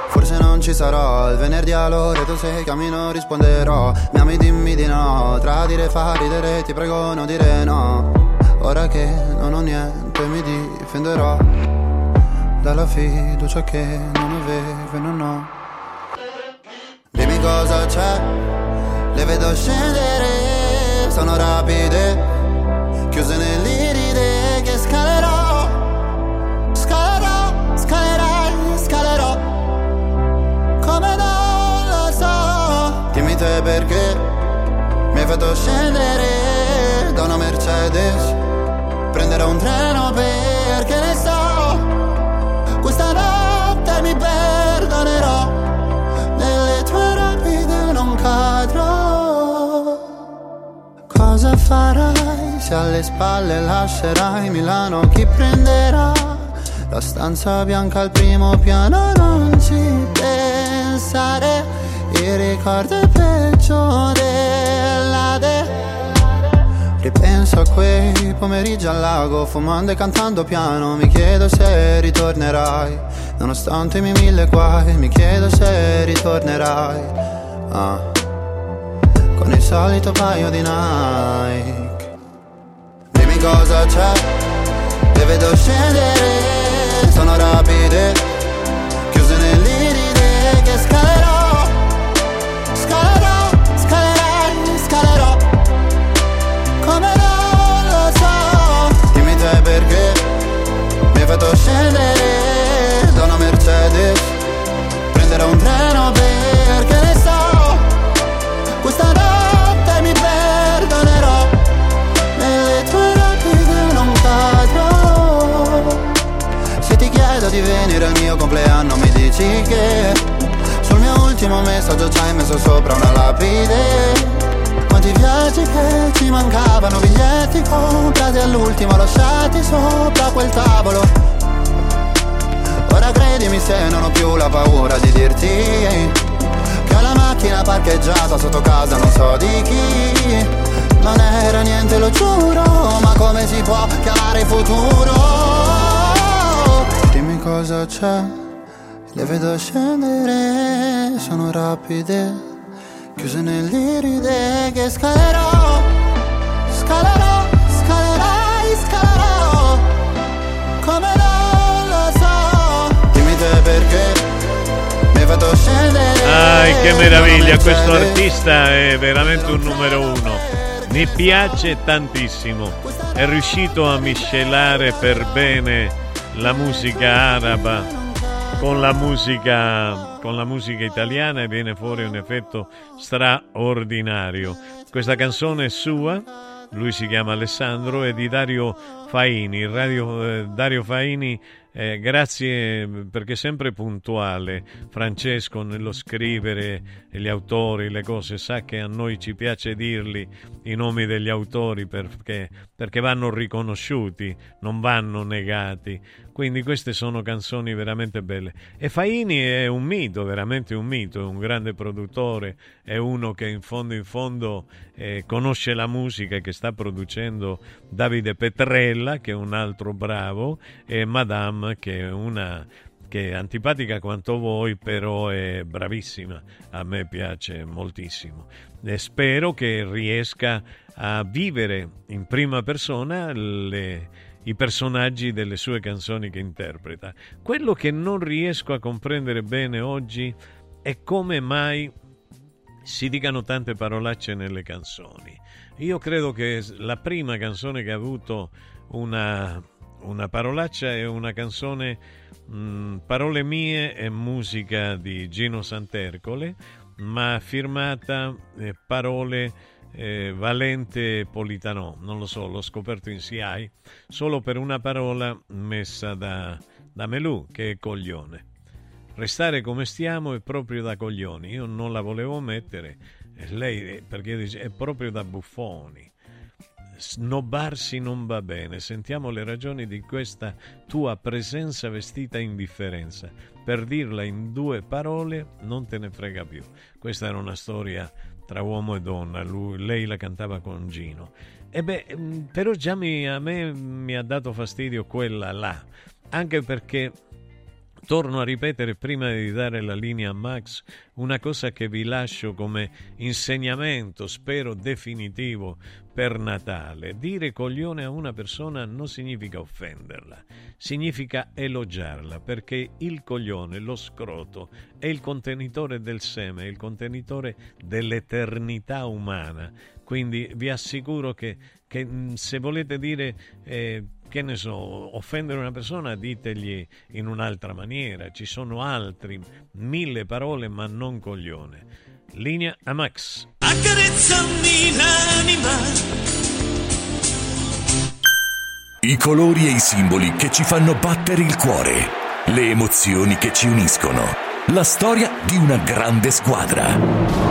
Speaker 13: Forse non ci sarò il venerdì all'ora tu sei cammino risponderò. Mi ami dimmi di no Tradire fa ridere ti prego non dire no. Ora che non ho niente mi difenderò Dalla fiducia che non avevo e non ho. Dimmi cosa c'è Le vedo scendere Sono rapide Perché Mi hai fatto scendere Da una Mercedes Prenderò un treno perché ne so Questa notte mi perdonerò Nelle tue rapide non cadrò Cosa farai se alle spalle lascerai Milano? Chi prenderà la stanza bianca al primo piano? Non ci pensare, il ricordo è peggio della de. Ripenso a quei pomeriggi al lago, fumando e cantando piano. Mi chiedo se ritornerai, nonostante i miei mille guai. Mi chiedo se ritornerai. Ah con il solito paio di Nike. Dimmi cosa c'è, le vedo scendere, sono rapide, fatto scendere da una Mercedes, prenderò un treno perché ne so. Questa notte mi perdonerò Nelle tue rapide non cadrò Se ti chiedo di venire al mio compleanno mi dici che Sul mio ultimo messaggio ci hai messo sopra una lapide Quanti viaggi che ci mancavano Biglietti comprati all'ultimo lasciati sopra quel tavolo Credimi se non ho più la paura di dirti che ho la macchina parcheggiata sotto casa non so di chi. Non era niente lo giuro Ma come si può chiamare futuro? Dimmi cosa c'è Le vedo scendere Sono rapide Chiuse nell'iride che scalerò. Scalerò, scalerai, scalerò Come non fatto scendere
Speaker 2: Ai, che meraviglia, questo artista è veramente un numero uno. Mi piace tantissimo. È riuscito a miscelare per bene la musica araba con la musica, con la musica italiana e viene fuori un effetto straordinario. Questa canzone è sua, lui si chiama Alessandro, è di Dario Faini. Radio, eh, Dario Faini eh, grazie perché è sempre puntuale Francesco nello scrivere gli autori, le cose, sa che a noi ci piace dirli i nomi degli autori perché, perché vanno riconosciuti, non vanno negati. Quindi queste sono canzoni veramente belle. E Faini è un mito, veramente un mito, è un grande produttore, è uno che in fondo in fondo eh, conosce la musica che sta producendo Davide Petrella, che è un altro bravo, e Madame, che è una che è antipatica quanto voi, però è bravissima. A me piace moltissimo. E spero che riesca a vivere in prima persona le, i personaggi delle sue canzoni che interpreta. Quello che non riesco a comprendere bene oggi è come mai si dicano tante parolacce nelle canzoni. Io credo che la prima canzone che ha avuto una, una parolaccia è una canzone mh, Parole mie e musica di Gino Santercole, ma firmata eh, Parole eh, Valente Politano, non lo so, l'ho scoperto in CI, solo per una parola messa da, da Melù che è coglione. Restare come stiamo è proprio da coglioni. Io non la volevo mettere, lei perché dice è proprio da buffoni. Snobbarsi non va bene. Sentiamo le ragioni di questa tua presenza vestita indifferenza. Per dirla in due parole, non te ne frega più. Questa era una storia tra uomo e donna. Lui, lei la cantava con Gino. E beh, però già mi, a me mi ha dato fastidio quella là. Anche perché Torno a ripetere prima di dare la linea a Max una cosa che vi lascio come insegnamento, spero definitivo, per Natale. Dire coglione a una persona non significa offenderla, significa elogiarla, perché il coglione, lo scroto, è il contenitore del seme, è il contenitore dell'eternità umana. Quindi vi assicuro che, che se volete dire... Eh, che ne so, offendere una persona ditegli in un'altra maniera, ci sono altri, mille parole ma non coglione. Linea a Max. Accarezzami l'anima.
Speaker 14: I colori e i simboli che ci fanno battere il cuore, le emozioni che ci uniscono, la storia di una grande squadra.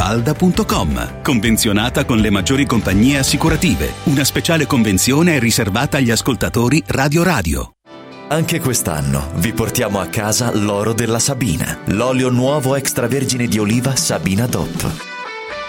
Speaker 15: falda.com. Convenzionata con le maggiori compagnie assicurative. Una speciale convenzione è riservata agli ascoltatori Radio Radio.
Speaker 16: Anche quest'anno vi portiamo a casa l'oro della Sabina, l'olio nuovo extravergine di oliva Sabina DOP.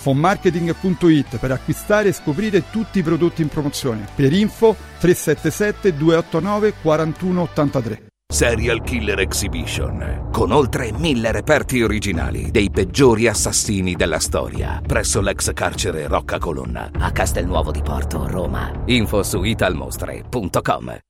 Speaker 17: fonmarketing.it per acquistare e scoprire tutti i prodotti in promozione. Per info 377 289 4183.
Speaker 18: Serial Killer Exhibition, con oltre mille reperti originali dei peggiori assassini della storia, presso l'ex carcere Rocca Colonna, a Castelnuovo di Porto, Roma. Info su italmostre.com.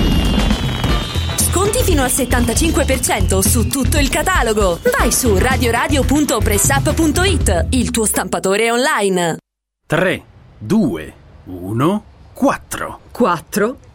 Speaker 19: Sconti fino al 75% su tutto il catalogo. Vai su radioradio.pressup.it, il tuo stampatore online.
Speaker 20: 3, 2, 1, 4.
Speaker 19: 4?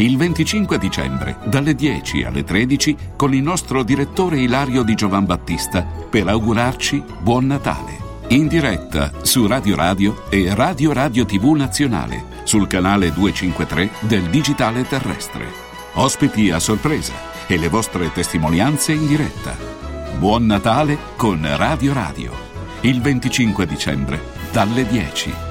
Speaker 21: Il 25 dicembre, dalle 10 alle 13, con il nostro direttore Ilario Di Giovan Battista, per augurarci Buon Natale. In diretta su Radio Radio e Radio Radio TV Nazionale, sul canale 253 del Digitale Terrestre. Ospiti a sorpresa e le vostre testimonianze in diretta. Buon Natale con Radio Radio. Il 25 dicembre, dalle 10.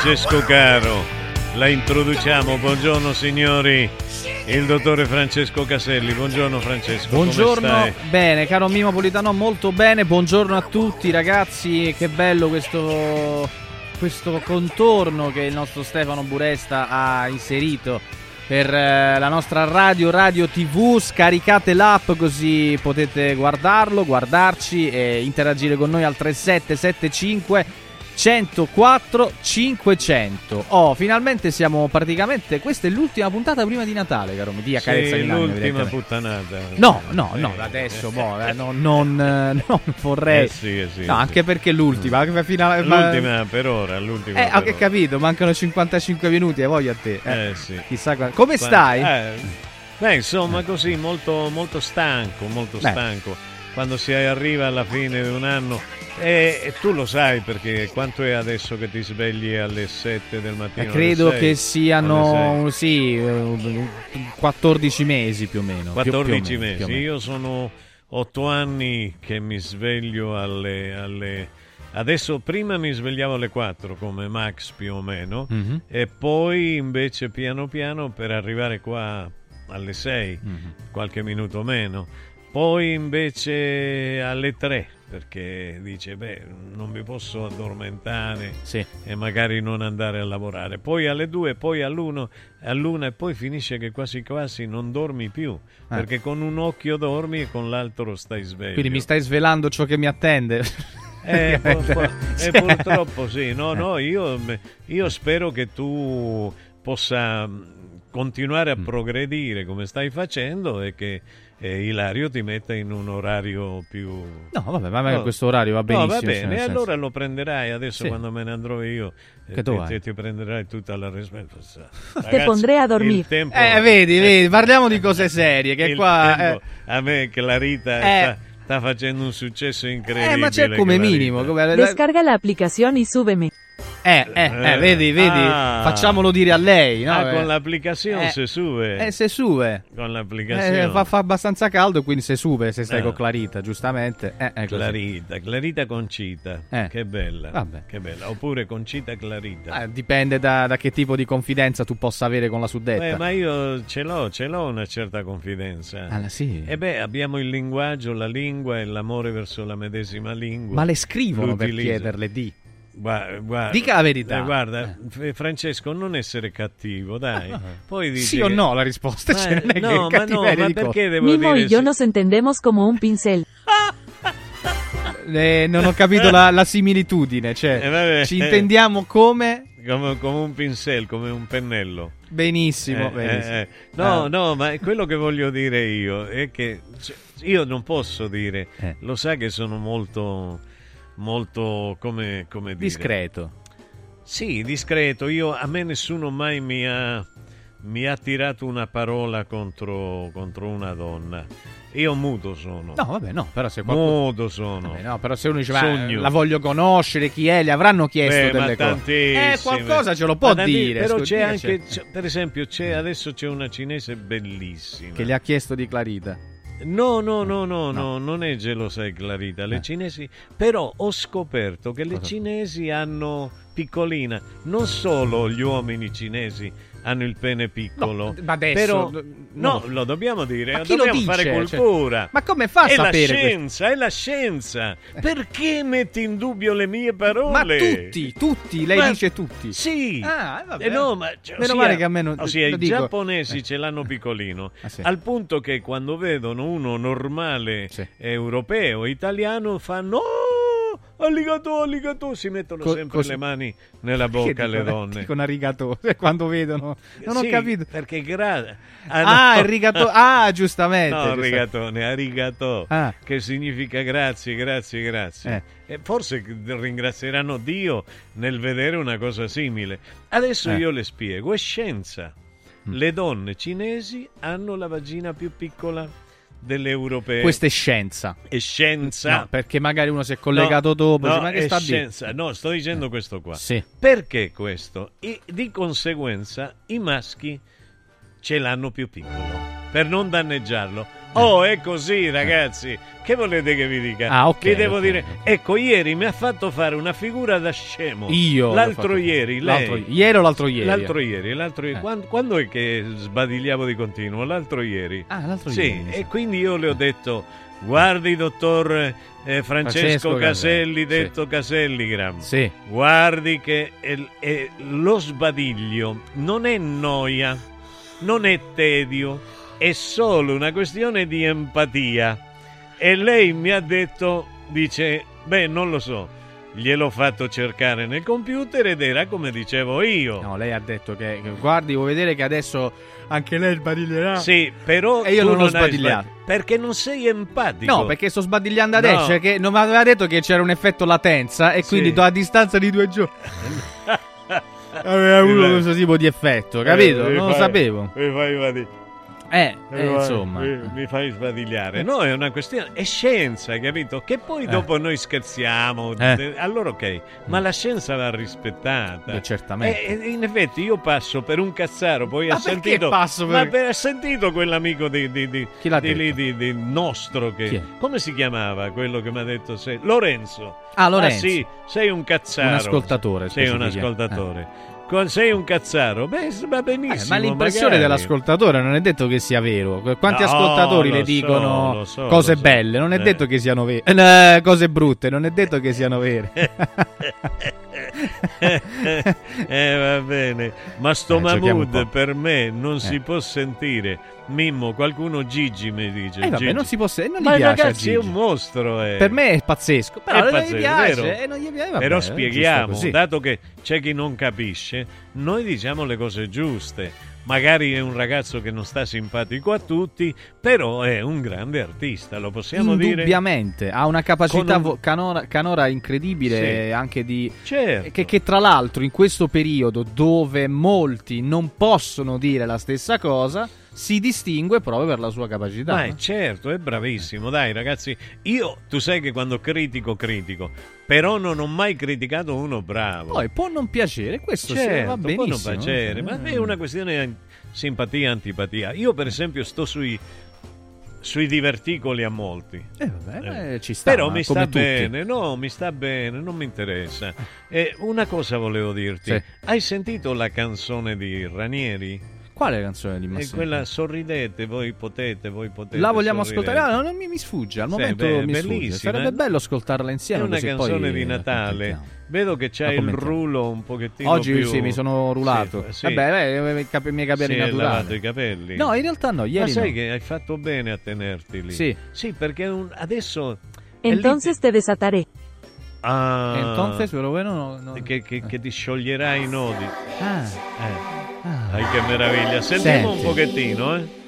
Speaker 2: Francesco caro, la introduciamo. Buongiorno signori, il dottore Francesco Caselli. Buongiorno Francesco.
Speaker 22: Buongiorno, bene, caro Mimo Politano, molto bene. Buongiorno a tutti ragazzi, che bello questo, questo contorno che il nostro Stefano Buresta ha inserito per eh, la nostra radio, radio TV. Scaricate l'app così potete guardarlo, guardarci e interagire con noi al 3775 104 500. Oh, finalmente siamo praticamente. Questa è l'ultima puntata prima di Natale, caro mi dia carezza
Speaker 2: Sì,
Speaker 22: di Nagno,
Speaker 2: l'ultima puttanata.
Speaker 22: No, no, no,
Speaker 2: Eh,
Speaker 22: adesso boh, eh, no, non, [laughs] eh, non vorrei.
Speaker 2: Eh sì, eh sì,
Speaker 22: no, anche perché l'ultima. anche fino
Speaker 2: L'ultima per ora, l'ultima
Speaker 22: Eh, ho capito, mancano 55 minuti, e voglio a te.
Speaker 2: Eh, sì.
Speaker 22: Chissà qua- Come stai?
Speaker 2: eh, Beh, insomma, così molto, molto stanco, molto
Speaker 22: Beh.
Speaker 2: stanco. Quando si arriva alla fine di un anno, e, tu lo sai perché quanto è adesso che ti svegli alle 7 del mattino?
Speaker 22: Eh, credo che siano sì, eh, 14 mesi più o meno. più- più o
Speaker 2: 14
Speaker 22: meno, più o
Speaker 2: mesi.
Speaker 22: meno.
Speaker 2: Io sono 8 anni che mi sveglio alle, alle- Adesso prima mi svegliavo alle 4 come Max più o meno
Speaker 22: Mhm.
Speaker 2: e poi invece piano piano per arrivare qua alle 6,
Speaker 22: Mhm.
Speaker 2: qualche minuto meno. Poi invece alle 3 perché dice beh non mi posso addormentare e magari non andare a lavorare. Poi alle 2, poi all'uno, all'una e poi finisce che quasi quasi non dormi più
Speaker 22: Ah.
Speaker 2: perché con un occhio dormi e con l'altro stai sveglio.
Speaker 22: Quindi mi stai svelando ciò che mi attende.
Speaker 2: Eh, pu- pu-
Speaker 22: Sì.
Speaker 2: eh, purtroppo sì, no, no, io, io spero che tu possa continuare a
Speaker 22: Mm.
Speaker 2: progredire come stai facendo e che eh, Ilario ti metta in un orario più...
Speaker 22: No, vabbè, ma
Speaker 2: No.
Speaker 22: questo orario va benissimo.
Speaker 2: No, va
Speaker 22: cioè,
Speaker 2: bene, e
Speaker 22: senso-
Speaker 2: allora lo prenderai adesso
Speaker 22: Sì.
Speaker 2: quando me ne andrò io. eh,
Speaker 22: Che tu
Speaker 2: ti,
Speaker 22: vai?
Speaker 2: ti- prenderai tutta la responsabilità.
Speaker 23: Te pondré a dormir.
Speaker 2: Il tempo,
Speaker 22: Eh, vedi, vedi, [laughs] parliamo di cose serie. Che
Speaker 2: il
Speaker 22: qua.
Speaker 2: tempo-
Speaker 22: eh,
Speaker 2: a me Clarita
Speaker 22: Eh.
Speaker 2: sta, sta facendo un successo incredibile.
Speaker 22: eh, ma c'è come
Speaker 2: Clarita.
Speaker 22: minimo. come-
Speaker 23: Descarga la aplicación y súbeme.
Speaker 22: Eh, eh, eh, vedi, vedi,
Speaker 2: Ah.
Speaker 22: facciamolo dire a lei. No?
Speaker 2: Ah,
Speaker 22: Eh,
Speaker 2: con l'applicazione
Speaker 22: eh,
Speaker 2: se sube.
Speaker 22: Eh, se sube.
Speaker 2: Con l'applicazione.
Speaker 22: Eh, fa, fa abbastanza caldo, quindi se sube, se stai
Speaker 2: Ah.
Speaker 22: con Clarita, giustamente. Eh.
Speaker 2: Clarita, Clarita Concita.
Speaker 22: Eh.
Speaker 2: Che bella.
Speaker 22: Vabbè.
Speaker 2: Che bella. Oppure Concita Clarita.
Speaker 22: Eh, dipende da, da che tipo di confidenza tu possa avere con la suddetta.
Speaker 2: Beh, ma io ce l'ho, ce l'ho una certa confidenza.
Speaker 22: Ah, sì?
Speaker 2: E beh, abbiamo il linguaggio, la lingua e l'amore verso la medesima lingua.
Speaker 22: Ma le scrivono per
Speaker 2: L'utilizzo.
Speaker 22: chiederle di.
Speaker 2: Guarda, guarda-
Speaker 22: Dica la verità.
Speaker 2: eh, guarda, F- Francesco, non essere cattivo, dai. Poi dici
Speaker 22: Sì o
Speaker 2: che-
Speaker 22: no la risposta?
Speaker 2: Ma-
Speaker 22: Cioè, non è che
Speaker 2: no, ma no, ma perché
Speaker 22: cosa.
Speaker 2: devo
Speaker 23: Mimo
Speaker 2: dire
Speaker 23: yo
Speaker 2: sì?
Speaker 23: nos entendemos como un pincel. [laughs]
Speaker 22: Eh, non ho capito la, la similitudine. Cioè,
Speaker 2: Eh, vabbè.
Speaker 22: ci intendiamo come.
Speaker 2: Come, come un pincel, come un pennello.
Speaker 22: Benissimo.
Speaker 2: Eh,
Speaker 22: benissimo.
Speaker 2: eh, eh. No,
Speaker 22: Ah.
Speaker 2: no, ma quello che voglio dire io è che cioè, io non posso dire,
Speaker 22: Eh.
Speaker 2: lo sa che sono molto, molto, come, come dire?
Speaker 22: Discreto.
Speaker 2: Sì, discreto. Io, a me nessuno mai mi ha, mi ha tirato una parola contro, contro una donna. Io muto sono.
Speaker 22: No, vabbè, no, però se qualcuno...
Speaker 2: Muto sono.
Speaker 22: Vabbè, no, però se uno dice,
Speaker 2: Sogno.
Speaker 22: la voglio conoscere, chi è, gli avranno chiesto
Speaker 2: Beh,
Speaker 22: delle cose. Eh, qualcosa ce lo può dire.
Speaker 2: Però c'è
Speaker 22: dice.
Speaker 2: anche, c'è- per esempio, c'è, adesso c'è una cinese bellissima.
Speaker 22: Che gli ha chiesto di Clarita.
Speaker 2: No, no, no, no, no, non è gelosa e Clarita. Le
Speaker 22: Eh.
Speaker 2: cinesi, però ho scoperto che le cinesi hanno piccolina. Non solo gli uomini cinesi hanno il pene piccolo.
Speaker 22: No, ma adesso-
Speaker 2: però,
Speaker 22: no.
Speaker 2: no, lo dobbiamo dire.
Speaker 22: Ma chi lo
Speaker 2: dobbiamo
Speaker 22: dice?
Speaker 2: fare
Speaker 22: Cioè,
Speaker 2: cultura.
Speaker 22: ma come fa a
Speaker 2: è
Speaker 22: sapere
Speaker 2: la
Speaker 22: questo?
Speaker 2: scienza, è la scienza. Perché metti in dubbio le mie
Speaker 22: Ma
Speaker 2: parole?
Speaker 22: tutti, tutti, lei
Speaker 2: Ma-
Speaker 22: dice tutti.
Speaker 2: Sì.
Speaker 22: Ah, vabbè.
Speaker 2: Eh no, ma cioè,
Speaker 22: Meno
Speaker 2: ossia-
Speaker 22: male che a me non
Speaker 2: ossia,
Speaker 22: lo
Speaker 2: i
Speaker 22: dico.
Speaker 2: giapponesi
Speaker 22: Eh.
Speaker 2: ce l'hanno piccolino,
Speaker 22: Ah, sì.
Speaker 2: al punto che quando vedono uno normale
Speaker 22: Sì.
Speaker 2: europeo, italiano, fanno "Oh, alligato, alligato", si mettono
Speaker 22: Co-
Speaker 2: sempre
Speaker 22: così-
Speaker 2: le mani nella bocca alle donne.
Speaker 22: Dicono arigato [laughs] quando vedono. Non ho
Speaker 2: Sì,
Speaker 22: capito.
Speaker 2: Perché gra-
Speaker 22: Ah,
Speaker 2: no.
Speaker 22: il rigato. [laughs] Ah, giustamente.
Speaker 2: No,
Speaker 22: giustamente.
Speaker 2: rigatone, arigato,
Speaker 22: Ah.
Speaker 2: che significa grazie, grazie, grazie.
Speaker 22: Eh.
Speaker 2: E forse ringrazieranno Dio nel vedere una cosa simile. Adesso
Speaker 22: Eh.
Speaker 2: io le spiego, è scienza.
Speaker 22: Mm.
Speaker 2: Le donne cinesi hanno la vagina più piccola delle europee.
Speaker 22: Questa è scienza.
Speaker 2: è scienza.
Speaker 22: No, perché magari uno si è collegato dopo.
Speaker 2: No,
Speaker 22: ma che
Speaker 2: è
Speaker 22: sta
Speaker 2: scienza. No, sto dicendo questo qua.
Speaker 22: Sì.
Speaker 2: Perché questo? E di conseguenza i maschi ce l'hanno più piccolo per non danneggiarlo. Oh, è così, ragazzi. Che volete che vi dica?
Speaker 22: Ah, ok,
Speaker 2: Vi devo
Speaker 22: ok,
Speaker 2: dire,
Speaker 22: ok.
Speaker 2: ecco, ieri mi ha fatto fare una figura da scemo.
Speaker 22: Io.
Speaker 2: L'altro
Speaker 22: fatto-
Speaker 2: ieri,
Speaker 22: l'altro-
Speaker 2: lei.
Speaker 22: Ieri o l'altro ieri?
Speaker 2: L'altro ieri, l'altro ieri.
Speaker 22: Eh.
Speaker 2: Quando, quando è che sbadigliavo di continuo? L'altro ieri.
Speaker 22: Ah, l'altro
Speaker 2: sì,
Speaker 22: ieri, sa.
Speaker 2: e quindi io le ho detto, guardi dottor eh, Francesco,
Speaker 22: Francesco
Speaker 2: Caselli,
Speaker 22: Caselli,
Speaker 2: detto Caselligram.
Speaker 22: Sì.
Speaker 2: Guardi che è- è- lo sbadiglio non è noia, non è tedio, è solo una questione di empatia. E lei mi ha detto, dice, beh, non lo so, gliel'ho fatto cercare nel computer ed era come dicevo io.
Speaker 22: No, lei ha detto che, che- guardi, vuoi vedere che adesso anche lei sbadiglierà?
Speaker 2: Sì, però
Speaker 22: E io
Speaker 2: tu
Speaker 22: non ho sbadigliato.
Speaker 2: sbad- perché non sei empatico.
Speaker 22: No, perché sto sbadigliando adesso.
Speaker 2: No.
Speaker 22: cioè che non mi aveva detto che c'era un effetto latenza e quindi
Speaker 2: Sì.
Speaker 22: do- a distanza di due giorni. [laughs] Aveva avuto
Speaker 2: Eh,
Speaker 22: questo tipo di effetto, capito?
Speaker 2: eh,
Speaker 22: non lo
Speaker 2: fai-
Speaker 22: sapevo.
Speaker 2: eh, fai- fai-
Speaker 22: Eh, eh, insomma.
Speaker 2: Mi, mi fai sbadigliare. No, è una questione. È scienza, capito? Che poi dopo noi scherziamo.
Speaker 22: Eh.
Speaker 2: Allora, ok. Ma la scienza va rispettata.
Speaker 22: Eh, certamente.
Speaker 2: E, e in effetti io passo per un cazzaro. Poi
Speaker 22: Ma
Speaker 2: ha sentito.
Speaker 22: passo per-
Speaker 2: Ma per- ha sentito quell'amico di, di, di,
Speaker 22: Chi l'ha
Speaker 2: di lì, di, di nostro. Che, come si chiamava quello che mi ha detto? Sei? Lorenzo.
Speaker 22: Ah, Lorenzo.
Speaker 2: sì, sei un cazzaro.
Speaker 22: Un ascoltatore,
Speaker 2: Sei un ascoltatore. Co- Sei un cazzaro. Beh, va benissimo.
Speaker 22: Eh, ma l'impressione
Speaker 2: magari.
Speaker 22: dell'ascoltatore non è detto che sia vero. Quanti
Speaker 2: No,
Speaker 22: ascoltatori le
Speaker 2: so,
Speaker 22: dicono
Speaker 2: lo so,
Speaker 22: cose
Speaker 2: so.
Speaker 22: belle? Non è
Speaker 2: Eh.
Speaker 22: detto che siano vere. Eh, cose brutte, non è detto che siano vere. [laughs]
Speaker 2: eh, va bene, ma sto
Speaker 22: Eh,
Speaker 2: Mahmood per me non si
Speaker 22: Eh.
Speaker 2: può sentire. Mimmo, qualcuno Gigi mi dice.
Speaker 22: Eh, vabbè,
Speaker 2: Gigi.
Speaker 22: non si può se- non gli
Speaker 2: ma
Speaker 22: piace a
Speaker 2: ragazzi, è un mostro. eh.
Speaker 22: Per me è pazzesco. Però
Speaker 2: È
Speaker 22: non
Speaker 2: pazzesco,
Speaker 22: gli piace. eh, non gli piace, vabbè,
Speaker 2: Però spieghiamo, dato che c'è chi non capisce, noi diciamo le cose giuste. Magari è un ragazzo che non sta simpatico a tutti, però è un grande artista, lo possiamo dire.
Speaker 22: Indubbiamente, ha una capacità
Speaker 2: un-
Speaker 22: vo- canora, canora incredibile
Speaker 2: Sì.
Speaker 22: anche di...
Speaker 2: Certo.
Speaker 22: Che, che tra l'altro in questo periodo dove molti non possono dire la stessa cosa, si distingue proprio per la sua capacità.
Speaker 2: Ma è certo, è bravissimo. Dai, ragazzi, io tu sai che quando critico, critico, però non ho mai criticato uno bravo.
Speaker 22: Poi può non piacere, questo
Speaker 2: certo,
Speaker 22: va
Speaker 2: può non
Speaker 22: benissimo.
Speaker 2: piacere, ma è una questione di simpatia antipatia. Io, per esempio, sto sui sui diverticoli a molti.
Speaker 22: Eh, vabbè, eh, ci sta,
Speaker 2: Però
Speaker 22: ma
Speaker 2: mi sta
Speaker 22: tutti.
Speaker 2: bene, no, mi sta bene, non mi interessa. E una cosa volevo dirti.
Speaker 22: Sì.
Speaker 2: Hai sentito la canzone di Ranieri?
Speaker 22: Quale canzone di
Speaker 2: È
Speaker 22: Massimo?
Speaker 2: quella sorridete, voi potete, voi potete.
Speaker 22: La vogliamo
Speaker 2: sorridete.
Speaker 22: ascoltare? No, non mi, mi sfugge, al
Speaker 2: Sì,
Speaker 22: momento
Speaker 2: beh,
Speaker 22: mi sfugge. Sarebbe
Speaker 2: eh.
Speaker 22: bello ascoltarla insieme.
Speaker 2: È una canzone
Speaker 22: poi
Speaker 2: di Natale. Vedo che c'hai
Speaker 22: La
Speaker 2: il rullo un pochettino
Speaker 22: Oggi
Speaker 2: più...
Speaker 22: sì, mi sono rulato.
Speaker 2: Sì, sì.
Speaker 22: Vabbè, beh, i i miei capelli
Speaker 2: è
Speaker 22: naturali.
Speaker 2: lavato i capelli.
Speaker 22: No, in realtà no, ieri
Speaker 2: Ma sai
Speaker 22: no.
Speaker 2: che hai fatto bene a tenerti lì.
Speaker 22: Sì.
Speaker 2: Sì, perché un- adesso... è lì-
Speaker 23: Entonces te desataré.
Speaker 2: Ah,
Speaker 22: Entonces, pero bueno, no- no-
Speaker 2: Che, che- che ti scioglierai i nodi.
Speaker 22: Ah.
Speaker 2: Eh. Ai che meraviglia. Sentiamo
Speaker 22: Senti.
Speaker 2: un pochettino, eh.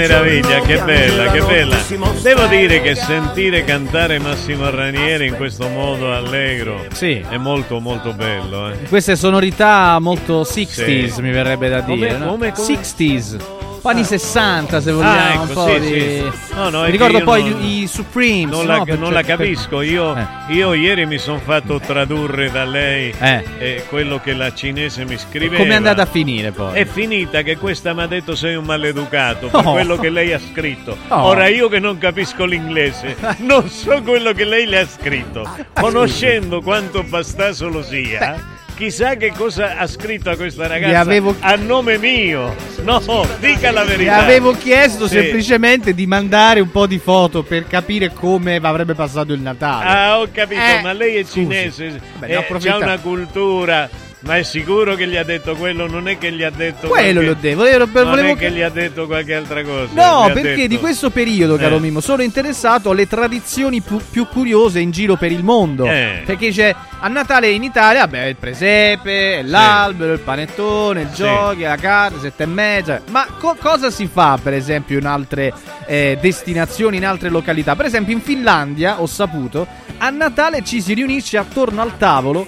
Speaker 2: Meraviglia, che bella, che bella. Devo dire che sentire cantare Massimo Ranieri in questo modo allegro
Speaker 22: Sì.
Speaker 2: è molto molto bello. Eh.
Speaker 22: Queste sonorità molto 60s
Speaker 2: Sì.
Speaker 22: mi verrebbe da
Speaker 2: Come-
Speaker 22: dire. no?
Speaker 2: come- come?
Speaker 22: 60s. Anni 60 se vogliamo.
Speaker 2: Ah, ecco, sì,
Speaker 22: di...
Speaker 2: sì. No, no,
Speaker 22: Mi ricordo poi
Speaker 2: non-
Speaker 22: i, Supremes.
Speaker 2: Non,
Speaker 22: no?
Speaker 2: la,
Speaker 22: Per-
Speaker 2: non la capisco, io, io ieri mi sono fatto tradurre da lei
Speaker 22: Eh.
Speaker 2: eh, quello che la cinese mi scriveva.
Speaker 22: Come è andata a finire poi?
Speaker 2: È finita che questa mi ha detto sei un maleducato per
Speaker 22: Oh.
Speaker 2: quello che lei ha scritto.
Speaker 22: Oh.
Speaker 2: Ora io che non capisco l'inglese, [laughs] non so quello che lei le ha scritto. Conoscendo quanto bastaso lo sia, chissà che cosa ha scritto a questa ragazza
Speaker 22: avevo-
Speaker 2: a nome mio. No, dica la
Speaker 22: Gli
Speaker 2: verità.
Speaker 22: avevo chiesto
Speaker 2: Sì.
Speaker 22: semplicemente di mandare un po' di foto per capire come avrebbe passato il Natale.
Speaker 2: Ah, ho capito,
Speaker 22: Eh,
Speaker 2: ma lei è
Speaker 22: scusi.
Speaker 2: cinese,
Speaker 22: Vabbè, ne
Speaker 2: eh, c'ha una cultura. Ma è sicuro che gli ha detto quello? Non è che gli ha detto
Speaker 22: Quello
Speaker 2: qualche-
Speaker 22: detto, volevo-
Speaker 2: Non
Speaker 22: volevo
Speaker 2: è che gli ha detto qualche altra cosa.
Speaker 22: No, perché
Speaker 2: detto-
Speaker 22: di questo periodo, caro
Speaker 2: Eh.
Speaker 22: Mimmo, sono interessato alle tradizioni più, più curiose in giro per il mondo.
Speaker 2: Eh.
Speaker 22: Perché c'è a Natale in Italia, vabbè, il presepe, l'albero, il panettone, il
Speaker 2: Sì.
Speaker 22: giochi, la carne, sette e mezza. Ma co- cosa si fa, per esempio, in altre eh, destinazioni, in altre località? Per esempio, in Finlandia, ho saputo, a Natale ci si riunisce attorno al tavolo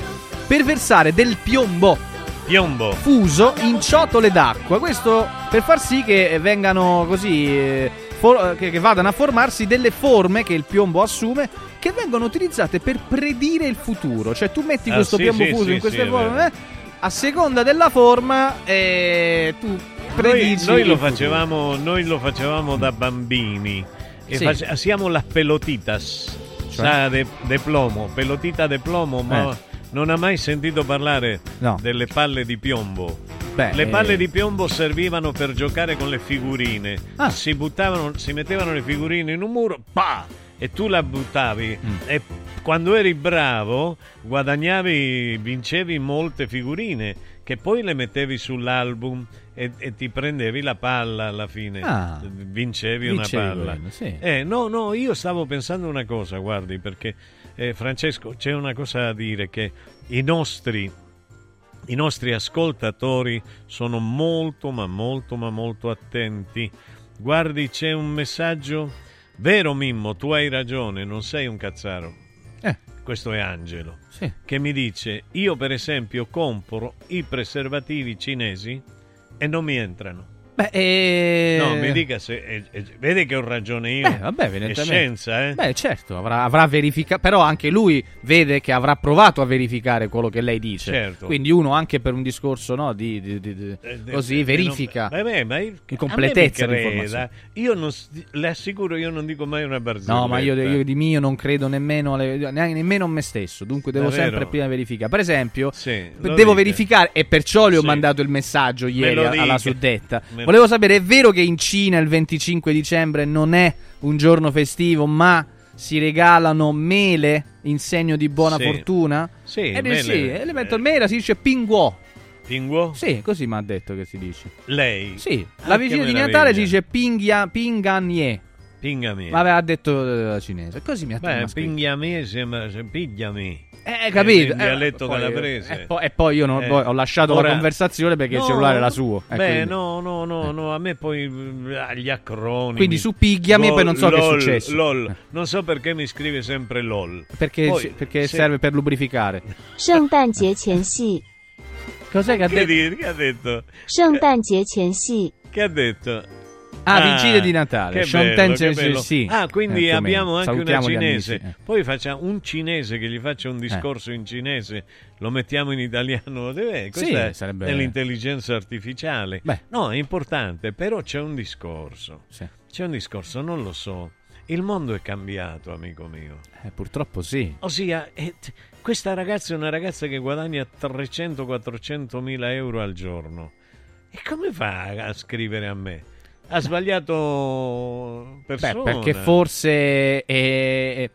Speaker 22: per versare del piombo
Speaker 2: Piombo.
Speaker 22: fuso in ciotole d'acqua. Questo per far sì che vengano così eh, for- che, che vadano a formarsi delle forme che il piombo assume che vengono utilizzate per predire il futuro. Cioè tu metti
Speaker 2: Ah,
Speaker 22: questo
Speaker 2: sì,
Speaker 22: piombo
Speaker 2: sì,
Speaker 22: fuso
Speaker 2: sì,
Speaker 22: in queste forme, eh, a seconda della forma eh, tu
Speaker 2: Noi,
Speaker 22: predici
Speaker 2: noi lo
Speaker 22: il futuro.
Speaker 2: facevamo, noi lo facevamo da bambini. E
Speaker 22: Sì.
Speaker 2: face- hacíamos las pelotitas.
Speaker 22: Cioè?
Speaker 2: sa, de, de plomo, pelotita de plomo, ma
Speaker 22: Eh.
Speaker 2: Non ha mai sentito parlare
Speaker 22: No.
Speaker 2: delle palle di piombo.
Speaker 22: Beh,
Speaker 2: le
Speaker 22: eh.
Speaker 2: palle di piombo servivano per giocare con le figurine.
Speaker 22: Ah.
Speaker 2: Si buttavano, si mettevano le figurine in un muro, pa! E tu la buttavi.
Speaker 22: Mm.
Speaker 2: E quando eri bravo, guadagnavi, vincevi molte figurine che poi le mettevi sull'album e, e ti prendevi la palla alla fine.
Speaker 22: Ah.
Speaker 2: vincevi,
Speaker 22: Vincevi
Speaker 2: una palla.
Speaker 22: sì.
Speaker 2: Eh, no, no, io stavo pensando una cosa, guardi, perché eh, Francesco, c'è una cosa da dire che i nostri i nostri ascoltatori sono molto, ma molto, ma molto attenti. Guardi, c'è un messaggio. Vero Mimmo, tu hai ragione, non sei un cazzaro.
Speaker 22: Eh.
Speaker 2: Questo è Angelo.
Speaker 22: Sì.
Speaker 2: Che mi dice: Io, per esempio, compro i preservativi cinesi e non mi entrano.
Speaker 22: Beh, eh...
Speaker 2: No, mi dica se. eh, eh, vede che ho ragione io.
Speaker 22: Beh, vabbè,
Speaker 2: È
Speaker 22: evidentemente.
Speaker 2: scienza, eh?
Speaker 22: Beh, certo, avrà, avrà verificato. Però anche lui vede che avrà provato a verificare quello che lei dice.
Speaker 2: Certo.
Speaker 22: Quindi uno anche per un discorso, no, di, di- di- di-
Speaker 2: Eh,
Speaker 22: così
Speaker 2: eh,
Speaker 22: verifica.
Speaker 2: non- Vabbè, ma io-
Speaker 22: completezza.
Speaker 2: Io non, le assicuro, io non dico mai una barzelletta.
Speaker 22: No, ma io, io di mio non credo nemmeno, alle- nemmeno a me stesso. Dunque devo
Speaker 2: Davvero?
Speaker 22: sempre prima verificare. Per esempio,
Speaker 2: Sì,
Speaker 22: devo
Speaker 2: dica.
Speaker 22: verificare, e perciò le ho
Speaker 2: Sì.
Speaker 22: mandato il messaggio ieri alla suddetta.
Speaker 2: Me-
Speaker 22: Volevo sapere, è vero che in Cina il 25 dicembre non è un giorno festivo, ma si regalano mele in segno di buona
Speaker 2: Sì.
Speaker 22: fortuna?
Speaker 2: Sì,
Speaker 22: Eh,
Speaker 2: mele-
Speaker 22: sì, elemento mela si dice pinguò.
Speaker 2: Pinguo?
Speaker 22: Sì, così mi ha detto che si dice.
Speaker 2: Lei?
Speaker 22: Sì,
Speaker 2: Ah,
Speaker 22: la vigilia di. Natale si dice pingia, pinganie.
Speaker 2: Pingami.
Speaker 22: Ma aveva detto eh, la cinese. Così mi ha
Speaker 2: Beh,
Speaker 22: mi ha scritto.
Speaker 2: pingiami sembra se pigliami.
Speaker 22: Eh, capito.
Speaker 2: Eh, dialetto
Speaker 22: eh, poi. Eh, po- e poi io non,
Speaker 2: eh.
Speaker 22: ho lasciato
Speaker 2: Ora,
Speaker 22: la conversazione perché
Speaker 2: no, il
Speaker 22: cellulare era suo. Eh,
Speaker 2: beh, no, no, no, eh. no, a me poi eh, gli acronimi.
Speaker 22: Quindi su Pigliami
Speaker 2: e
Speaker 22: poi non so lol, che è successo.
Speaker 2: LOL. Non so perché mi scrive sempre LOL.
Speaker 22: Perché,
Speaker 2: poi,
Speaker 22: c- perché
Speaker 2: se...
Speaker 22: serve per lubrificare. Cos'è che ha, detto?
Speaker 2: Dire, che ha detto? Che ha detto?
Speaker 22: Ah, vigilia di Natale.
Speaker 2: Che
Speaker 22: Shonten sì.
Speaker 2: Ah, quindi
Speaker 22: Eh,
Speaker 2: abbiamo anche una
Speaker 22: Salutiamo gli
Speaker 2: cinese.
Speaker 22: amici, eh.
Speaker 2: Poi facciamo un cinese che gli faccia un discorso in cinese, lo mettiamo in italiano. Eh, questa
Speaker 22: Sì,
Speaker 2: è,
Speaker 22: sarebbe-
Speaker 2: è l'intelligenza artificiale.
Speaker 22: Beh.
Speaker 2: No, è importante, però c'è un discorso.
Speaker 22: Sì.
Speaker 2: C'è un discorso, non lo so. Il mondo è cambiato, amico mio.
Speaker 22: Eh, purtroppo sì.
Speaker 2: Ossia, eh, t- questa ragazza è una ragazza che guadagna 300-400 mila euro al giorno. E come fa a scrivere a me? Ha sbagliato
Speaker 22: Beh,
Speaker 2: persona.
Speaker 22: perché forse è...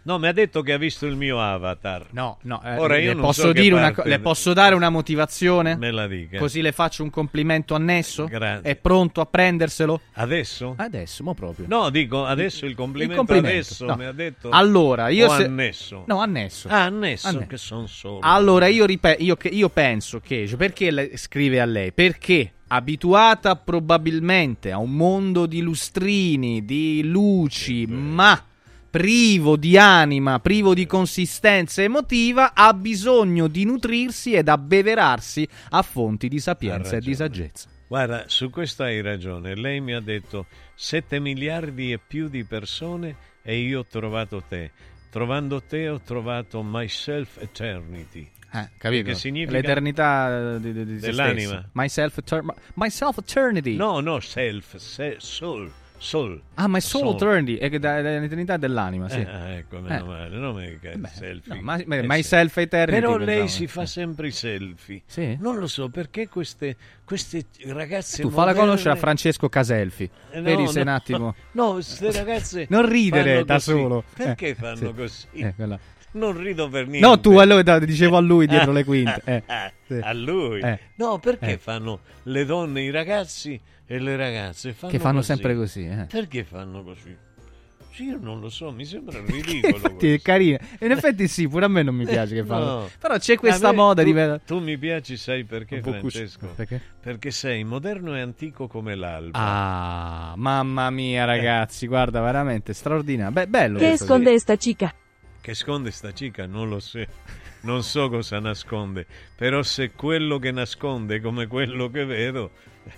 Speaker 2: No, mi ha detto che ha visto il mio avatar.
Speaker 22: No, no. eh,
Speaker 2: Ora
Speaker 22: le
Speaker 2: io non
Speaker 22: posso
Speaker 2: so
Speaker 22: dire una co- le posso dare una motivazione?
Speaker 2: Me la dica.
Speaker 22: Così le faccio un complimento annesso?
Speaker 2: Grazie.
Speaker 22: È pronto a prenderselo?
Speaker 2: Adesso?
Speaker 22: Adesso, mo proprio.
Speaker 2: No, dico adesso il complimento,
Speaker 22: Il complimento,
Speaker 2: adesso
Speaker 22: no.
Speaker 2: mi ha detto.
Speaker 22: Allora, io se-
Speaker 2: annesso.
Speaker 22: No, annesso.
Speaker 2: Ah, annesso,
Speaker 22: Annesso.
Speaker 2: che sono solo.
Speaker 22: Allora, io, ripe- io, che- io penso che. cioè, perché scrive a lei? Perché abituata probabilmente a un mondo di lustrini, di luci, ma privo di anima, privo di consistenza emotiva, ha bisogno di nutrirsi ed abbeverarsi a fonti di sapienza e di saggezza.
Speaker 2: Guarda, su questo hai ragione. Lei mi ha detto 7 miliardi e più di persone e io ho trovato te. Trovando te ho trovato myself eternity.
Speaker 22: Eh, capito?
Speaker 2: Che significa
Speaker 22: L'eternità di, di- di se
Speaker 2: Dell'anima.
Speaker 22: Myself, eter- myself eternity.
Speaker 2: No, no, self, se- soul, soul.
Speaker 22: Ah, my soul, eternity, è che da- è l'eternità dell'anima, sì.
Speaker 2: Eh, ah, ecco, meno
Speaker 22: Eh.
Speaker 2: male, non è che selfie.
Speaker 22: no, ma- ma-
Speaker 2: Eh,
Speaker 22: myself
Speaker 2: sì.
Speaker 22: eternity,
Speaker 2: Però lei
Speaker 22: pensavo.
Speaker 2: si fa sempre i selfie.
Speaker 22: Sì?
Speaker 2: Non lo so perché queste, queste ragazze
Speaker 22: Tu falla
Speaker 2: moderne-
Speaker 22: conoscere a Francesco Caselfi.
Speaker 2: Eh, no,
Speaker 22: Vedi se
Speaker 2: no.
Speaker 22: un attimo. [laughs]
Speaker 2: No, queste ragazze
Speaker 22: Non ridere da
Speaker 2: così.
Speaker 22: solo.
Speaker 2: Perché
Speaker 22: Eh,
Speaker 2: fanno
Speaker 22: sì.
Speaker 2: così?
Speaker 22: Eh, quella.
Speaker 2: Non rido per niente.
Speaker 22: No, tu allora dicevo a lui dietro le quinte. Eh, [laughs] sì.
Speaker 2: A lui?
Speaker 22: Eh.
Speaker 2: No, perché
Speaker 22: Eh.
Speaker 2: fanno le donne, i ragazzi e le ragazze fanno
Speaker 22: Che fanno
Speaker 2: così?
Speaker 22: sempre così, eh.
Speaker 2: Perché fanno così? Sì, io non lo so, mi sembra [laughs] ridicolo.
Speaker 22: Infatti è carina. In effetti sì, pure a me non mi piace che fanno.
Speaker 2: No.
Speaker 22: Però c'è questa
Speaker 2: me-
Speaker 22: moda
Speaker 2: tu,
Speaker 22: di...
Speaker 2: Tu mi piaci, sai perché. Francesco?
Speaker 22: Perché?
Speaker 2: Perché sei moderno e antico come l'alba.
Speaker 22: Ah, mamma mia ragazzi, guarda, veramente straordinario. Beh, bello.
Speaker 23: ¿Qué
Speaker 22: questo, sì.
Speaker 23: esconde esta chica?
Speaker 2: Che sconde sta cica? Non lo so. Non so cosa nasconde. Però se quello che nasconde è come quello che vedo,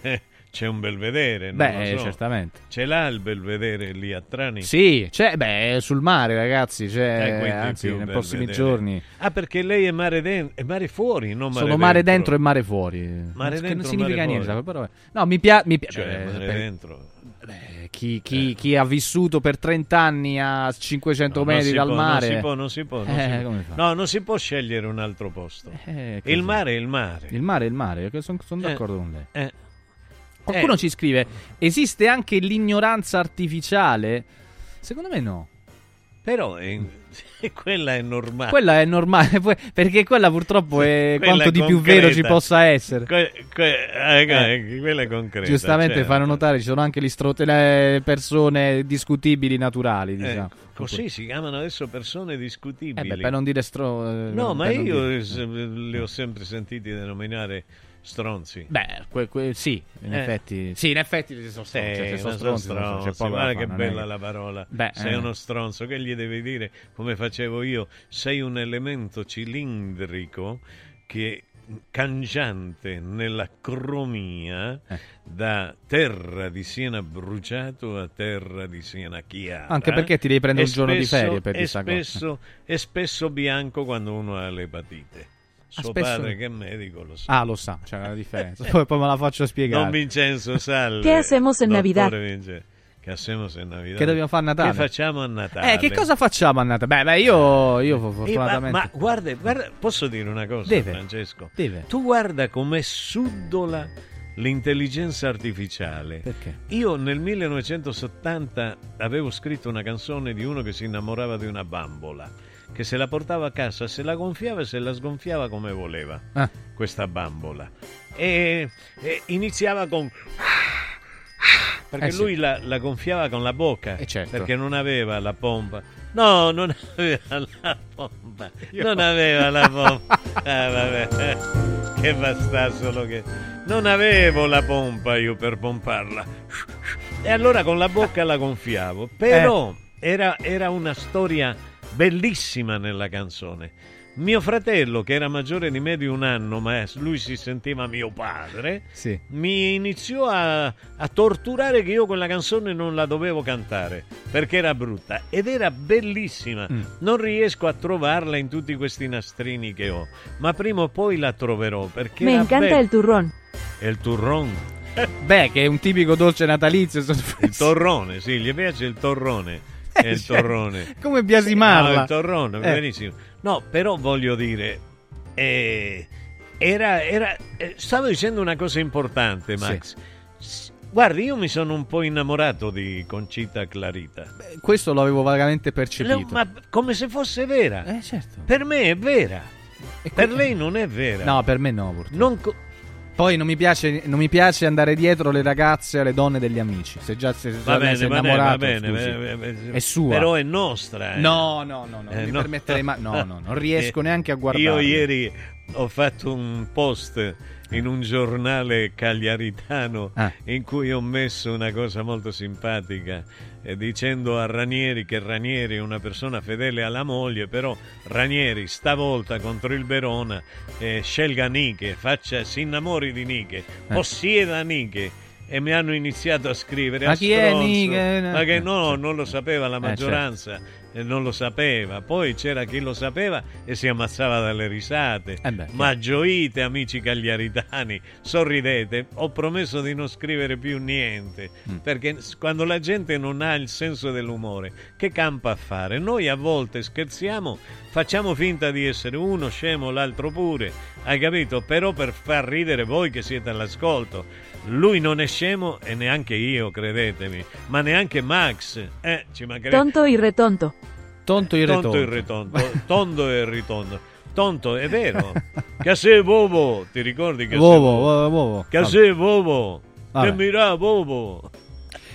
Speaker 2: eh, c'è un belvedere. non
Speaker 22: Beh,
Speaker 2: so.
Speaker 22: certamente.
Speaker 2: Ce l'ha il belvedere lì a Trani?
Speaker 22: Sì, c'è, beh, sul mare, ragazzi. C'è,
Speaker 2: Eh,
Speaker 22: anzi, nei prossimi giorni.
Speaker 2: Ah, perché lei è mare, den- è mare fuori, non mare
Speaker 22: Sono mare
Speaker 2: dentro.
Speaker 22: dentro e mare fuori.
Speaker 2: Mare
Speaker 22: non,
Speaker 2: dentro,
Speaker 22: non significa niente. Però, no, mi piace. Pia-
Speaker 2: Cioè,
Speaker 22: eh,
Speaker 2: mare
Speaker 22: per-
Speaker 2: dentro.
Speaker 22: eh, chi, chi- chi ha vissuto per 30 anni a 500
Speaker 2: No,
Speaker 22: metri dal
Speaker 2: può,
Speaker 22: mare.
Speaker 2: Non si può, non si può. non
Speaker 22: Eh,
Speaker 2: si può. No, non si può scegliere un altro posto.
Speaker 22: Eh,
Speaker 2: il mare è il mare.
Speaker 22: Il mare è il mare, sono
Speaker 2: Eh,
Speaker 22: d'accordo con lei.
Speaker 2: eh.
Speaker 22: Qualcuno
Speaker 2: Eh.
Speaker 22: ci scrive: esiste anche l'ignoranza artificiale? Secondo me no.
Speaker 2: Però è- [laughs] quella è normale.
Speaker 22: Quella è normale, perché quella purtroppo è
Speaker 2: Quella
Speaker 22: quanto
Speaker 2: è
Speaker 22: di più vero ci possa essere.
Speaker 2: Que- que- eh,
Speaker 22: Eh.
Speaker 2: quella è concreta.
Speaker 22: Giustamente
Speaker 2: certo.
Speaker 22: fanno notare ci sono anche le persone discutibili naturali,
Speaker 2: Eh,
Speaker 22: diciamo.
Speaker 2: così si chiamano adesso persone
Speaker 22: Eh
Speaker 2: discutibili.
Speaker 22: beh, per non dire stro... eh,
Speaker 2: No, ma io
Speaker 22: dire-
Speaker 2: li ho sempre sentiti denominare stronzi.
Speaker 22: Beh, que- que- sì, in
Speaker 2: Eh.
Speaker 22: effetti. Sì, in effetti sono stronzi, se sono stronzi,
Speaker 2: stronzi,
Speaker 22: da
Speaker 2: guarda che
Speaker 22: è
Speaker 2: bella
Speaker 22: che-
Speaker 2: la parola.
Speaker 22: Beh,
Speaker 2: sei
Speaker 22: eh.
Speaker 2: uno stronzo, che gli devi dire come facevo io? Sei un elemento cilindrico che cangiante nella cromia
Speaker 22: Eh.
Speaker 2: da terra di Siena bruciato a terra di Siena chiara.
Speaker 22: Anche perché ti devi prendere un giorno di
Speaker 2: spesso-
Speaker 22: ferie per
Speaker 2: e spesso, e spesso bianco quando uno ha l'epatite.
Speaker 22: Ah,
Speaker 2: Suo
Speaker 22: spesso-
Speaker 2: padre che è medico lo sa.
Speaker 22: Ah, lo sa, c'è una differenza. poi, poi me la faccio spiegare.
Speaker 2: Don Vincenzo, [laughs] salve.
Speaker 23: ¿Qué hacemos en
Speaker 2: Dottore
Speaker 23: Navidad?
Speaker 2: Vince- Che hacemos en Navidad?
Speaker 22: Che dobbiamo fare a Natale?
Speaker 2: Che facciamo a Natale?
Speaker 22: Eh, che cosa facciamo a Natale? Beh, beh, io, io
Speaker 2: Eh, ma,
Speaker 22: fortunatamente...
Speaker 2: ma guarda, guarda, posso dire una cosa,
Speaker 22: Deve.
Speaker 2: Francesco?
Speaker 22: Deve.
Speaker 2: Tu guarda come sudola l'intelligenza artificiale.
Speaker 22: Perché?
Speaker 2: Io nel 1970 avevo scritto una canzone di uno che si innamorava di una bambola, che se la portava a casa, se la gonfiava e se la sgonfiava come voleva,
Speaker 22: Ah.
Speaker 2: questa bambola. E, e iniziava con... Perché
Speaker 22: Eh sì.
Speaker 2: lui la, la gonfiava con la bocca,
Speaker 22: Eh, certo.
Speaker 2: perché non aveva la pompa. No, non aveva la pompa.
Speaker 22: Io-
Speaker 2: Non [laughs] aveva la pompa. Ah, vabbè. Che basta solo che... Non avevo la pompa io per pomparla. E allora con la bocca la gonfiavo. Però
Speaker 22: Eh.
Speaker 2: era, era una storia bellissima nella canzone. Mio fratello, che era maggiore di me di un anno, ma lui si sentiva mio padre,
Speaker 22: Sì.
Speaker 2: mi iniziò a, a torturare che io quella canzone non la dovevo cantare perché era brutta ed era bellissima.
Speaker 22: Mm.
Speaker 2: Non riesco a trovarla in tutti questi nastrini che ho, ma prima o poi la troverò perché
Speaker 23: Me
Speaker 2: era
Speaker 23: encanta
Speaker 2: bella.
Speaker 23: el turrón.
Speaker 2: E il turron.
Speaker 22: Beh, che è un tipico dolce natalizio.
Speaker 2: Il torrone, sì, gli piace il torrone. È il
Speaker 22: Cioè,
Speaker 2: torrone.
Speaker 22: Come biasimarla.
Speaker 2: No, il torrone,
Speaker 22: Eh.
Speaker 2: benissimo. No, però voglio dire, eh, era, era- eh, stavo dicendo una cosa importante, Max. S- Guardi, io mi sono un po' innamorato di Concita Clarita.
Speaker 22: Questo l'avevo vagamente percepito.
Speaker 2: ma come se fosse vera.
Speaker 22: Eh, certo.
Speaker 2: Per me è vera.
Speaker 22: E
Speaker 2: Per lei non è vera.
Speaker 22: No, per me no, purtroppo.
Speaker 2: Non co-
Speaker 22: Poi non mi, piace, non mi piace andare dietro le ragazze e le donne degli amici. Se già se,
Speaker 2: Va bene,
Speaker 22: si è
Speaker 2: va bene,
Speaker 22: innamorato,
Speaker 2: va bene,
Speaker 22: scusi.
Speaker 2: va bene,
Speaker 22: è sua.
Speaker 2: Però è nostra. eh.
Speaker 22: No, no, no, no,
Speaker 2: Eh,
Speaker 22: non mi
Speaker 2: no.
Speaker 22: permetterei mai. No, no, non riesco
Speaker 2: Eh,
Speaker 22: neanche a guardare.
Speaker 2: Io ieri ho fatto un post in un giornale cagliaritano
Speaker 22: Ah.
Speaker 2: in cui ho messo una cosa molto simpatica eh, dicendo a Ranieri che Ranieri è una persona fedele alla moglie, però Ranieri stavolta contro il Verona eh, scelga Niche, faccia, si innamori di Niche,
Speaker 22: Eh.
Speaker 2: possieda Niche. E mi hanno iniziato a scrivere
Speaker 22: Ma
Speaker 2: "A
Speaker 22: chi è
Speaker 2: stronzo".
Speaker 22: Niche?
Speaker 2: Ma che
Speaker 22: Eh,
Speaker 2: no, non lo sapeva la
Speaker 22: Eh, certo.
Speaker 2: Maggioranza e non lo sapeva. Poi c'era chi lo sapeva e si ammazzava dalle risate.
Speaker 22: Eh beh,
Speaker 2: Ma gioite, amici cagliaritani, sorridete. Ho promesso di non scrivere più niente.
Speaker 22: Mm.
Speaker 2: Perché quando la gente non ha il senso dell'umore, che campa a fare? Noi a volte scherziamo, facciamo finta di essere uno scemo, l'altro pure. Hai capito? Però per far ridere voi che siete all'ascolto. Lui non è scemo e neanche io, credetemi. Ma neanche Max. Eh, ci mancherebbe.
Speaker 23: Tonto y retonto.
Speaker 22: Tonto il
Speaker 2: Tonto
Speaker 22: retonto.
Speaker 2: e ritondo. Tondo e ritondo. Tonto, è vero. [laughs] Casè Bobo, ti ricordi che
Speaker 22: vovo, vovo.
Speaker 2: Casè Bobo.
Speaker 22: Vabbè.
Speaker 2: E mira Bobo.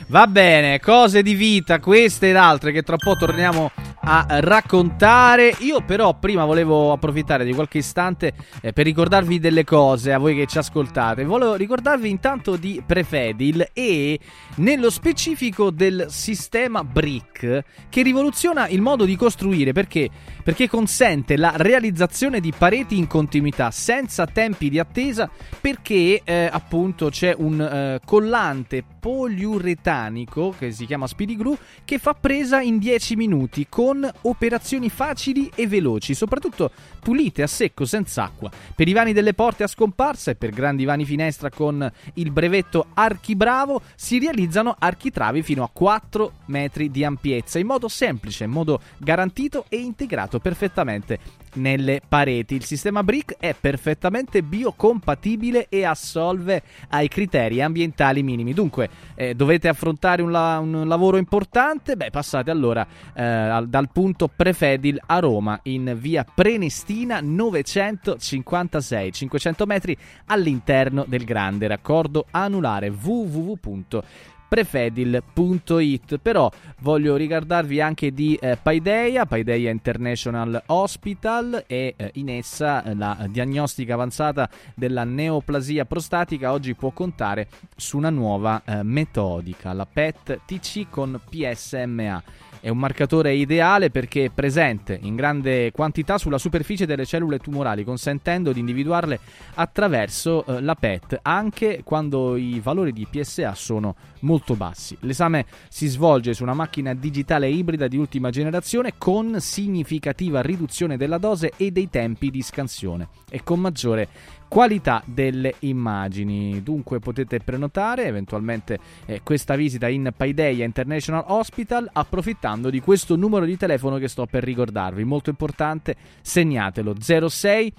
Speaker 22: Va bene, cose di vita, queste ed altre che tra un po' torniamo a raccontare. Io però prima volevo approfittare di qualche istante eh, per ricordarvi delle cose a voi che ci ascoltate. Volevo ricordarvi intanto di Prefedil e nello specifico del sistema Brick che rivoluziona il modo di costruire perché perché consente la realizzazione di pareti in continuità senza tempi di attesa perché eh, appunto c'è un eh, collante poliuretanico che si chiama Speedy Glue che fa presa in 10 minuti con operazioni facili e veloci, soprattutto pulite a secco senza acqua. Per i vani delle porte a scomparsa e per grandi vani finestra con il brevetto Archibravo si realizzano architravi fino a 4 metri di ampiezza in modo semplice, in modo garantito e integrato perfettamente nelle pareti. Il sistema Brick è perfettamente biocompatibile e assolve ai criteri ambientali minimi. Dunque, eh, dovete affrontare un, la- un lavoro importante? Beh, passate allora eh, al- dal punto Prefedil a Roma in via Prenestina 956, 500 metri all'interno del grande raccordo anulare www prefedil.it però voglio ricordarvi anche di eh, Paideia. Paideia International Hospital e eh, in essa eh, la diagnostica avanzata della neoplasia prostatica oggi può contare su una nuova eh, metodica la PET TC con PSMA è un marcatore ideale perché è presente in grande quantità sulla superficie delle cellule tumorali, consentendo di individuarle attraverso eh, la PET, anche quando i valori di PSA sono molto bassi. L'esame si svolge su una macchina digitale ibrida di ultima generazione con significativa riduzione della dose e dei tempi di scansione e con maggiore qualità delle immagini. Dunque potete prenotare eventualmente eh, questa visita in Paideia International Hospital approfittando di questo numero di telefono che sto per ricordarvi. Molto importante, segnatelo 06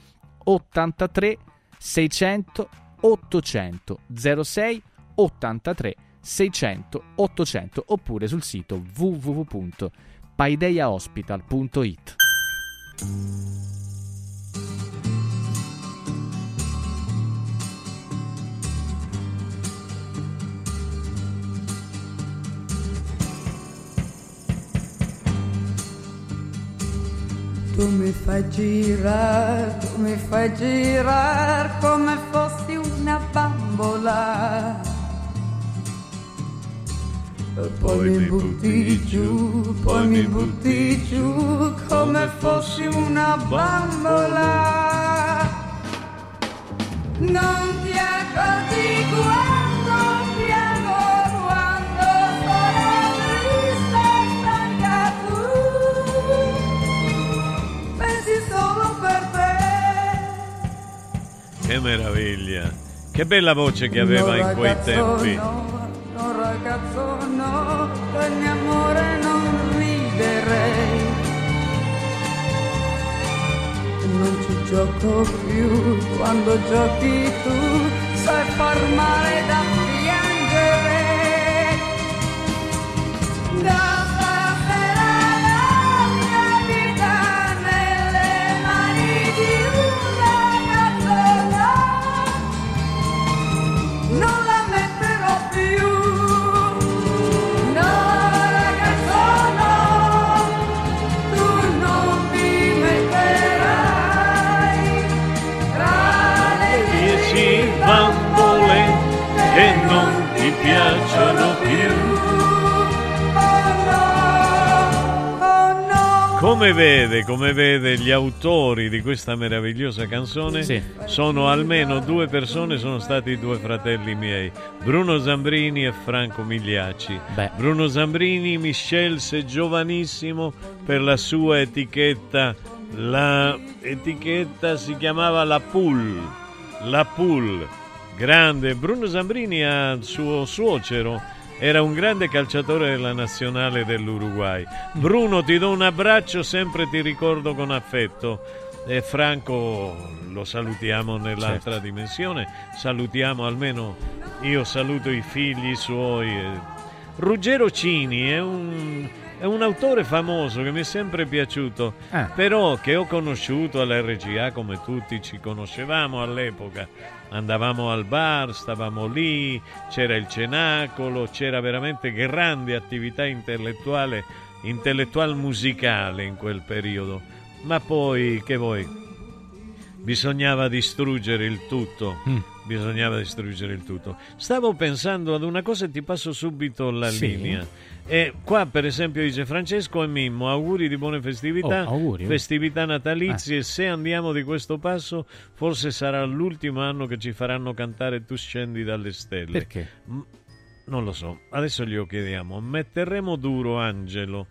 Speaker 22: 83 600 800 06 83 600 800 oppure sul sito www.paideiahospital.it.
Speaker 4: Tu mi fai girare, tu mi fai girare come fossi una bambola. E poi mi butti giù, poi mi butti giù come fossi una bambola. Non ti accorgi quando
Speaker 2: Che meraviglia! Che bella voce che aveva
Speaker 4: No,
Speaker 2: in quei
Speaker 4: ragazzo,
Speaker 2: tempi.
Speaker 4: No, no, ragazzo, no, per mio amore non riderei. Non ci gioco più, quando giochi tu sai far male da piangere. Da
Speaker 2: Come vede, come vede, gli autori di questa meravigliosa canzone
Speaker 22: Sì.
Speaker 2: sono almeno due persone, sono stati due fratelli miei, Bruno Zambrini e Franco Migliacci. Bruno Zambrini mi scelse giovanissimo per la sua etichetta, la etichetta si chiamava La Pool, La Pool, grande. Bruno Zambrini ha suo suocero era un grande calciatore della nazionale dell'Uruguay. Bruno, ti do un abbraccio, sempre ti ricordo con affetto. E Franco lo salutiamo nell'altra
Speaker 22: Certo.
Speaker 2: dimensione, salutiamo almeno io saluto i figli suoi. eh. Ruggero Cini è un, è un autore famoso che mi è sempre piaciuto,
Speaker 22: Eh.
Speaker 2: però che ho conosciuto all'RGA come tutti ci conoscevamo all'epoca. Andavamo al bar, stavamo lì, c'era il cenacolo, c'era veramente grande attività intellettuale intellettual musicale in quel periodo, ma poi che vuoi? Bisognava distruggere il tutto.
Speaker 22: Mm.
Speaker 2: Bisognava distruggere il tutto. Stavo pensando ad una cosa e ti passo subito la
Speaker 22: Sì.
Speaker 2: linea. E qua, per esempio, dice Francesco e Mimmo, auguri di buone festività,
Speaker 22: Oh, auguri.
Speaker 2: festività natalizie. Se andiamo di questo passo, forse sarà l'ultimo anno che ci faranno cantare Tu scendi dalle stelle.
Speaker 22: Perché?
Speaker 2: M- non lo so, adesso glielo chiediamo. Metteremo duro Angelo.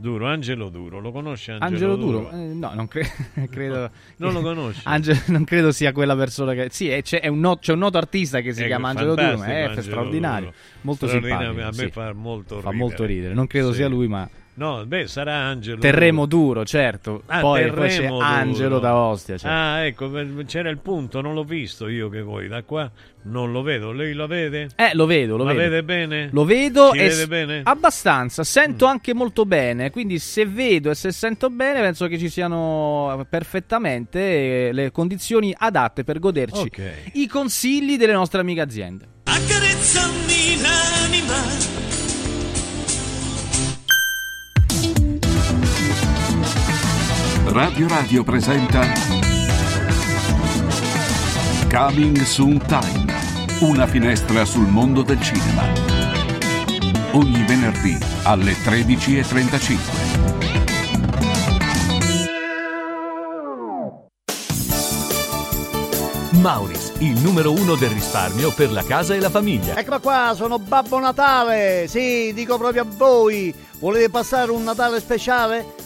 Speaker 2: Duro, Angelo Duro, lo conosce Angelo,
Speaker 22: Angelo Duro? Eh, no, non cre- [laughs] credo.
Speaker 2: Non lo conosci?
Speaker 22: Angelo- non credo sia quella persona che. Sì, è- c'è, è un no- c'è un noto artista che si
Speaker 2: Ecco,
Speaker 22: chiama Angelo Duro, ma è
Speaker 2: Angelo
Speaker 22: straordinario.
Speaker 2: Duro.
Speaker 22: Molto
Speaker 2: Straordinario,
Speaker 22: simpatico.
Speaker 2: A me
Speaker 22: sì.
Speaker 2: fa molto
Speaker 22: Fa
Speaker 2: ridere.
Speaker 22: molto ridere. Non credo
Speaker 2: Sì.
Speaker 22: sia lui, ma.
Speaker 2: No, beh, sarà Angelo.
Speaker 22: Terremo duro, certo.
Speaker 2: Ah,
Speaker 22: poi, poi c'è
Speaker 2: Terremo
Speaker 22: Angelo
Speaker 2: Duro.
Speaker 22: da Ostia. certo.
Speaker 2: Ah, ecco, c'era il punto, non l'ho visto io che voi da qua non lo vedo. Lei lo vede?
Speaker 22: Eh, lo vedo, lo
Speaker 2: La
Speaker 22: vedo.
Speaker 2: vede bene?
Speaker 22: Lo vedo
Speaker 2: Si
Speaker 22: e
Speaker 2: vede bene?
Speaker 22: abbastanza. Sento
Speaker 2: Mm.
Speaker 22: anche molto bene. Quindi, se vedo e se sento bene, penso che ci siano perfettamente eh, le condizioni adatte per goderci
Speaker 2: Ok.
Speaker 22: i consigli delle nostre amiche aziende.
Speaker 1: Accarezzami l'anima.
Speaker 21: Radio Radio presenta Coming Soon Time, una finestra sul mondo del cinema. Ogni venerdì alle 13.35.
Speaker 14: Mauris, il numero uno del risparmio per la casa e la famiglia.
Speaker 24: Eccola qua, sono Babbo Natale. Sì, dico proprio a voi. Volete passare un Natale speciale?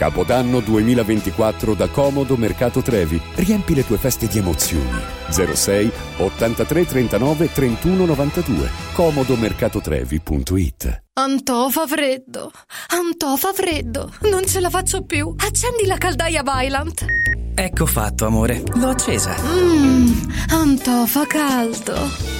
Speaker 25: Capodanno 2024 da Comodo Mercato Trevi. Riempi le tue feste di emozioni. 06 83 39 31 92. comodomercatotrevi.it
Speaker 26: Antò fa freddo, Antò fa freddo, non ce la faccio più. Accendi la caldaia Vylant.
Speaker 27: Ecco fatto, amore. L'ho accesa.
Speaker 26: Mmm, Antò fa caldo.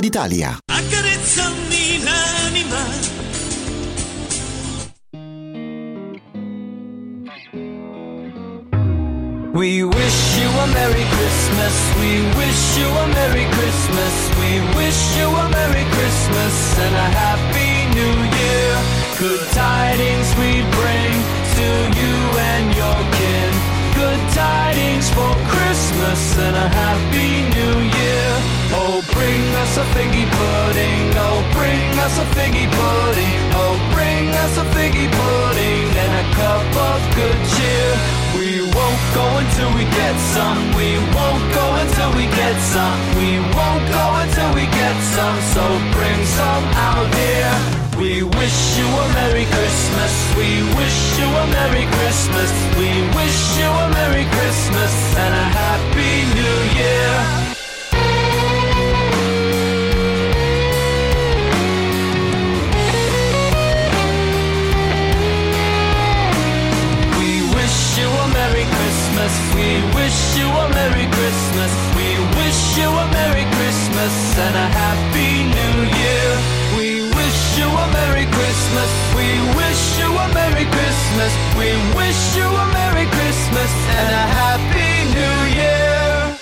Speaker 9: d'Italia.
Speaker 1: Accarezzami l'anima.
Speaker 3: We wish you a Merry Christmas. We wish you a Merry Christmas. We wish you a Merry Christmas us a figgy pudding. Oh, bring us a figgy pudding and a cup of good cheer. We won't go until we get some. We won't go until we get some. We won't go until we get some. So bring some out here. We wish you a Merry Christmas. We wish you a Merry Christmas. We wish you a Merry Christmas and a Happy New Year. You a Merry Christmas and a Happy New Year. We wish you a Merry Christmas. We wish you a Merry Christmas. We wish you a Merry Christmas and a Happy New Year.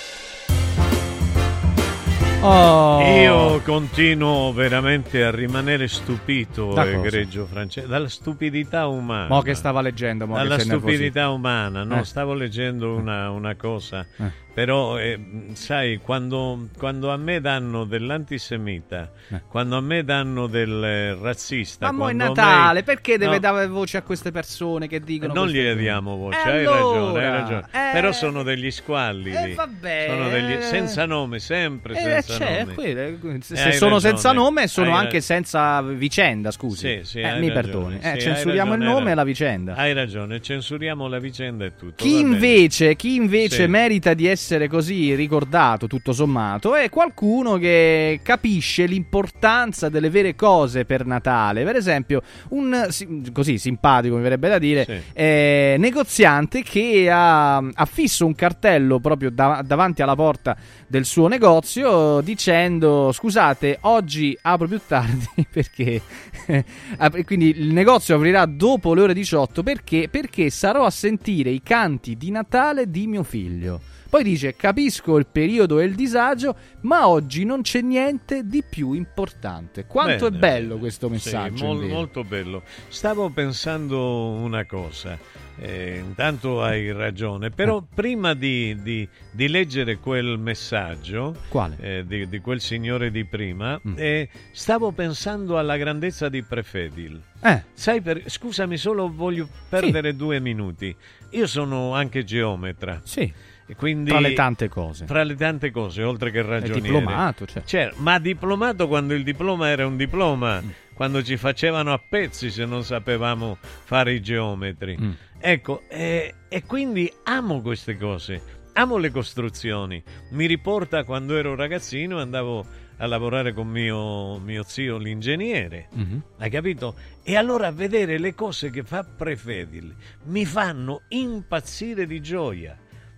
Speaker 22: Oh.
Speaker 2: Io continuo veramente a rimanere stupito,
Speaker 22: Da
Speaker 2: egregio francese, dalla stupidità umana.
Speaker 22: Mo che stava leggendo, mo
Speaker 2: Dalla stupidità umana, no?
Speaker 22: Eh.
Speaker 2: Stavo leggendo una, una cosa,
Speaker 22: Eh.
Speaker 2: Però eh, sai, quando, quando a me danno dell'antisemita, quando a me danno del eh, razzista,
Speaker 22: Ma mo è
Speaker 2: a me-
Speaker 22: Natale, perché deve
Speaker 2: No,
Speaker 22: dare voce a queste persone che dicono
Speaker 2: non gliene
Speaker 22: cose?
Speaker 2: diamo voce,
Speaker 22: E
Speaker 2: hai ragione, hai
Speaker 22: allora?
Speaker 2: ragione.
Speaker 22: Eh,
Speaker 2: Però sono degli squallidi.
Speaker 22: eh, vabbè.
Speaker 2: Sono degli, senza nome, sempre
Speaker 22: Eh,
Speaker 2: senza
Speaker 22: c'è,
Speaker 2: nome.
Speaker 22: quello, eh, se
Speaker 2: Eh,
Speaker 22: sono
Speaker 2: ragione,
Speaker 22: senza nome sono
Speaker 2: hai
Speaker 22: anche
Speaker 2: ra-
Speaker 22: senza vicenda, scusi.
Speaker 2: Sì, sì,
Speaker 22: Eh, mi
Speaker 2: ragione,
Speaker 22: perdoni.
Speaker 2: sì,
Speaker 22: Eh, censuriamo
Speaker 2: ragione,
Speaker 22: il nome e la
Speaker 2: ragione.
Speaker 22: vicenda.
Speaker 2: Hai ragione, censuriamo la vicenda e tutto.
Speaker 22: Chi invece, chi invece
Speaker 2: Sì.
Speaker 22: merita di essere così ricordato, tutto sommato, è qualcuno che capisce l'importanza delle vere cose per Natale. Per esempio, un così simpatico, mi verrebbe da dire,
Speaker 2: Sì.
Speaker 22: eh, negoziante che ha, ha fisso un cartello proprio da- davanti alla porta del suo negozio dicendo scusate oggi apro più tardi [laughs] perché [laughs] quindi il negozio aprirà dopo le ore 18 perché perché sarò a sentire i canti di Natale di mio figlio poi dice capisco il periodo e il disagio ma oggi non c'è niente di più importante quanto
Speaker 2: Bene,
Speaker 22: è bello questo messaggio
Speaker 2: Sì, mol- molto bello. Stavo pensando una cosa. eh, intanto hai ragione, però
Speaker 22: Eh.
Speaker 2: prima di, di- di leggere quel messaggio eh, di, di quel signore di prima,
Speaker 22: Mm.
Speaker 2: eh, stavo pensando alla grandezza di Prefedil.
Speaker 22: Eh.
Speaker 2: Sai, per- scusami, solo voglio perdere due minuti. Io sono anche geometra.
Speaker 22: Sì.
Speaker 2: Quindi,
Speaker 22: Tra le tante cose.
Speaker 2: Fra le tante cose, oltre che ragioniere.
Speaker 22: diplomato, cioè.
Speaker 2: Certo, ma diplomato quando il diploma era un diploma,
Speaker 22: Mm.
Speaker 2: quando ci facevano a pezzi se non sapevamo fare i geometri.
Speaker 22: Mm.
Speaker 2: Ecco, e, e quindi amo queste cose, amo le costruzioni. Mi riporta quando ero ragazzino, andavo a lavorare con mio, mio zio l'ingegnere.
Speaker 22: Mhm.
Speaker 2: Hai capito? E allora vedere le cose che fa Prefedil mi fanno impazzire di gioia.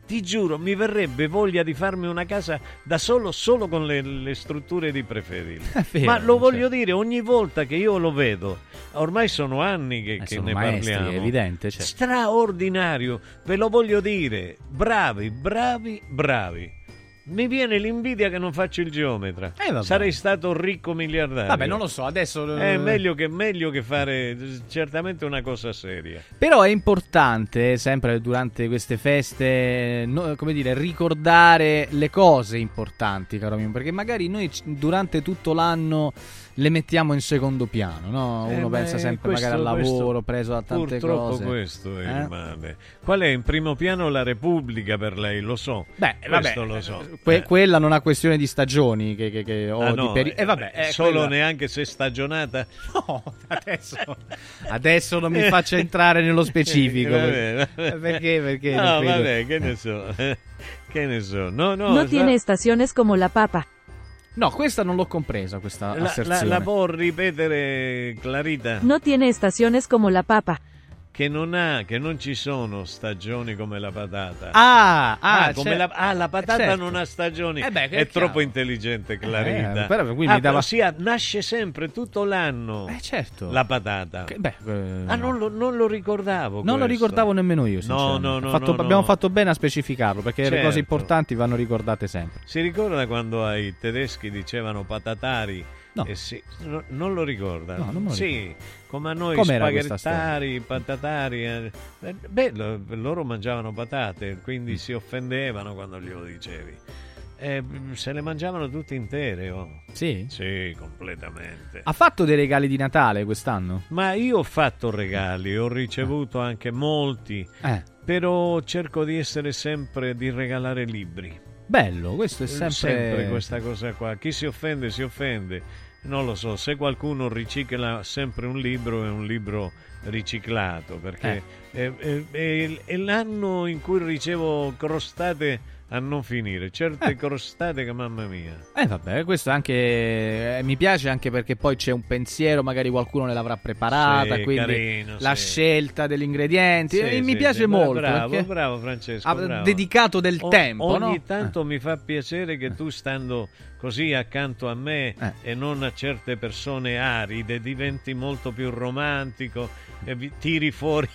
Speaker 2: Ti giuro, mi verrebbe voglia di farmi una casa da solo, solo con le, le strutture di preferire. [laughs]
Speaker 22: vero,
Speaker 2: Ma lo voglio dire, ogni volta che io lo vedo, ormai sono anni che, che
Speaker 22: Eh, sono
Speaker 2: ne
Speaker 22: maestri,
Speaker 2: parliamo.
Speaker 22: è evidente, cioè.
Speaker 2: Straordinario, ve lo voglio dire. Bravi, bravi, bravi. Mi viene l'invidia che non faccio il geometra.
Speaker 22: Eh.
Speaker 2: Sarei stato ricco miliardario.
Speaker 22: Vabbè, non lo so, adesso...
Speaker 2: È meglio che, meglio che fare certamente una cosa seria.
Speaker 22: Però è importante, sempre durante queste feste, no- come dire, ricordare le cose importanti, caro mio, perché magari noi durante tutto l'anno le mettiamo in secondo piano, no?
Speaker 2: Eh,
Speaker 22: Uno
Speaker 2: ma
Speaker 22: pensa sempre
Speaker 2: questo-
Speaker 22: magari al lavoro,
Speaker 2: questo-
Speaker 22: preso da tante
Speaker 2: purtroppo
Speaker 22: cose.
Speaker 2: questo è
Speaker 22: Eh?
Speaker 2: il male. Qual è in primo piano la Repubblica per lei? Lo so.
Speaker 22: Beh,
Speaker 2: questo
Speaker 22: vabbè,
Speaker 2: lo so.
Speaker 22: Que-
Speaker 2: Eh.
Speaker 22: quella non ha questione di stagioni che, che- che- o
Speaker 2: Ah,
Speaker 22: di
Speaker 2: no,
Speaker 22: peri-
Speaker 2: eh,
Speaker 22: eh, vabbè, eh,
Speaker 2: solo
Speaker 22: quella-
Speaker 2: neanche se stagionata. [laughs]
Speaker 22: No, adesso, adesso non mi faccio entrare nello specifico. [laughs]
Speaker 2: Vabbè, vabbè.
Speaker 22: Perché? Perché
Speaker 2: No, vabbè, che ne so. che ne so. No, no,
Speaker 23: No
Speaker 2: sa-
Speaker 23: tiene estaciones como la papa.
Speaker 22: No, questa non l'ho compresa, questa
Speaker 2: la, la,
Speaker 22: asserzione.
Speaker 2: la può ripetere Clarita?
Speaker 23: No tiene estaciones como la papa.
Speaker 2: Che non ha, che non ci sono stagioni come la patata.
Speaker 22: Ah, ah,
Speaker 2: come
Speaker 22: c'è-
Speaker 2: la, ah, la patata
Speaker 22: certo.
Speaker 2: non ha stagioni.
Speaker 22: Eh beh,
Speaker 2: è
Speaker 22: è
Speaker 2: troppo intelligente, Clarita.
Speaker 22: Eh, però quindi
Speaker 2: Ah,
Speaker 22: dava-
Speaker 2: ossia, nasce sempre tutto l'anno.
Speaker 22: Eh, certo.
Speaker 2: La patata.
Speaker 22: Che- beh, eh,
Speaker 2: Ah, non lo, non lo ricordavo.
Speaker 22: Non lo
Speaker 2: questo.
Speaker 22: ricordavo nemmeno io.
Speaker 2: No, no, no,
Speaker 22: fatto-
Speaker 2: no, no.
Speaker 22: Abbiamo fatto bene a specificarlo perché le
Speaker 2: Certo.
Speaker 22: cose importanti vanno ricordate sempre.
Speaker 2: Si ricorda quando ai tedeschi dicevano patatari?
Speaker 22: No.
Speaker 2: Eh sì, no, non lo ricorda?
Speaker 22: No, non lo
Speaker 2: sì, come a noi
Speaker 22: Com'era
Speaker 2: spaghettari, patatari. eh, eh, beh, lo- loro mangiavano patate, quindi si offendevano quando glielo dicevi. Eh, se le mangiavano tutte intere, oh.
Speaker 22: Sì?
Speaker 2: Sì, completamente.
Speaker 22: Ha fatto dei regali di Natale quest'anno?
Speaker 2: Ma io ho fatto regali, ho ricevuto anche molti,
Speaker 22: Eh.
Speaker 2: però cerco di essere sempre di regalare libri.
Speaker 22: Bello, questo è sempre...
Speaker 2: sempre questa cosa qua. Chi si offende, si offende. Non lo so, se qualcuno ricicla sempre un libro, è un libro riciclato, perché è, è- è- è l'anno in cui ricevo crostate a non finire, certe crostate che mamma mia.
Speaker 22: Eh vabbè, questo anche eh, mi piace anche perché poi c'è un pensiero, magari qualcuno ne l'avrà preparata,
Speaker 2: Sì,
Speaker 22: quindi
Speaker 2: carino,
Speaker 22: la
Speaker 2: sì.
Speaker 22: scelta degli ingredienti
Speaker 2: Sì,
Speaker 22: e mi piace molto
Speaker 2: Bravo, bravo Francesco.
Speaker 22: ha
Speaker 2: bravo.
Speaker 22: dedicato del
Speaker 2: O-
Speaker 22: tempo,
Speaker 2: Ogni
Speaker 22: no? Eh.
Speaker 2: tanto mi fa piacere che tu stando così accanto a me
Speaker 22: Eh.
Speaker 2: e non a certe persone aride diventi molto più romantico e vi- tiri fuori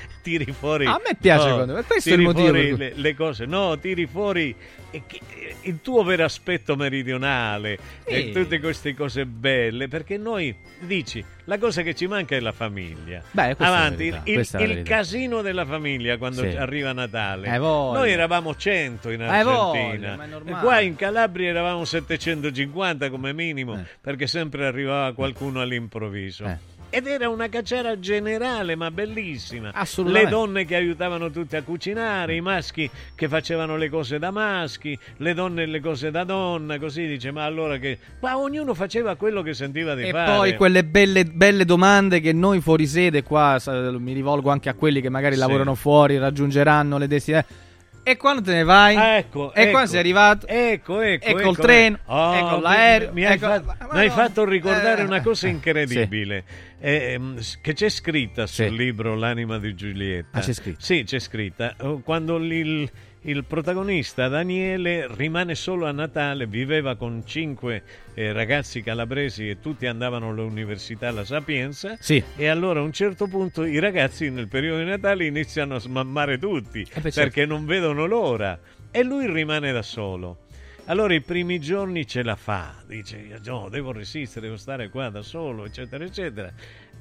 Speaker 2: [laughs] tiri fuori
Speaker 22: A me piace
Speaker 2: no,
Speaker 22: quando- questo è il motivo
Speaker 2: fuori le, le cose no tiri fuori e che- il tuo vero aspetto meridionale
Speaker 22: Sì.
Speaker 2: e tutte queste cose belle perché noi dici la cosa che ci manca è la famiglia
Speaker 22: Beh,
Speaker 2: avanti
Speaker 22: verità,
Speaker 2: il, il
Speaker 22: verità.
Speaker 2: casino della famiglia quando
Speaker 22: Sì.
Speaker 2: arriva Natale
Speaker 22: Eh, voglia.
Speaker 2: noi eravamo 100 in
Speaker 22: Eh, voglia,
Speaker 2: Argentina
Speaker 22: ma è
Speaker 2: e
Speaker 22: normale.
Speaker 2: qua in Calabria eravamo 750 come minimo perché sempre arrivava qualcuno all'improvviso
Speaker 22: Eh.
Speaker 2: Ed era una cacciara generale ma bellissima
Speaker 22: Assolutamente.
Speaker 2: le donne che aiutavano tutti a cucinare i maschi che facevano le cose da maschi le donne le cose da donna così dice ma allora che ma ognuno faceva quello che sentiva di
Speaker 22: E
Speaker 2: fare
Speaker 22: poi quelle belle, belle domande che noi fuori sede, qua mi rivolgo anche a quelli che magari
Speaker 2: Sì.
Speaker 22: lavorano fuori, raggiungeranno le destinazioni. E quando te ne vai?
Speaker 2: Ecco,
Speaker 22: e
Speaker 2: ecco.
Speaker 22: quando sei arrivato?
Speaker 2: Ecco, ecco.
Speaker 22: E col
Speaker 2: ecco.
Speaker 22: treno,
Speaker 2: Oh,
Speaker 22: e con
Speaker 2: mi-
Speaker 22: l'aereo,
Speaker 2: Mi, hai,
Speaker 22: e con-
Speaker 2: fatto, mi hai
Speaker 22: no.
Speaker 2: fatto ricordare
Speaker 22: Eh,
Speaker 2: una cosa
Speaker 22: eh,
Speaker 2: incredibile. ehm, s- che c'è scritta sul
Speaker 22: Sì.
Speaker 2: libro L'anima di Giulietta.
Speaker 22: Ah, c'è scritta.
Speaker 2: Sì, c'è scritta. Oh, Quando il, il protagonista Daniele rimane solo a Natale, viveva con cinque eh, ragazzi calabresi e tutti andavano all'università La Sapienza.
Speaker 22: Sì.
Speaker 2: E allora a un certo punto i ragazzi nel periodo di Natale iniziano a smammare tutti
Speaker 22: Eh beh, certo.
Speaker 2: perché non vedono l'ora e lui rimane da solo. Allora i primi giorni ce la fa, dice no, devo resistere, devo stare qua da solo, eccetera, eccetera.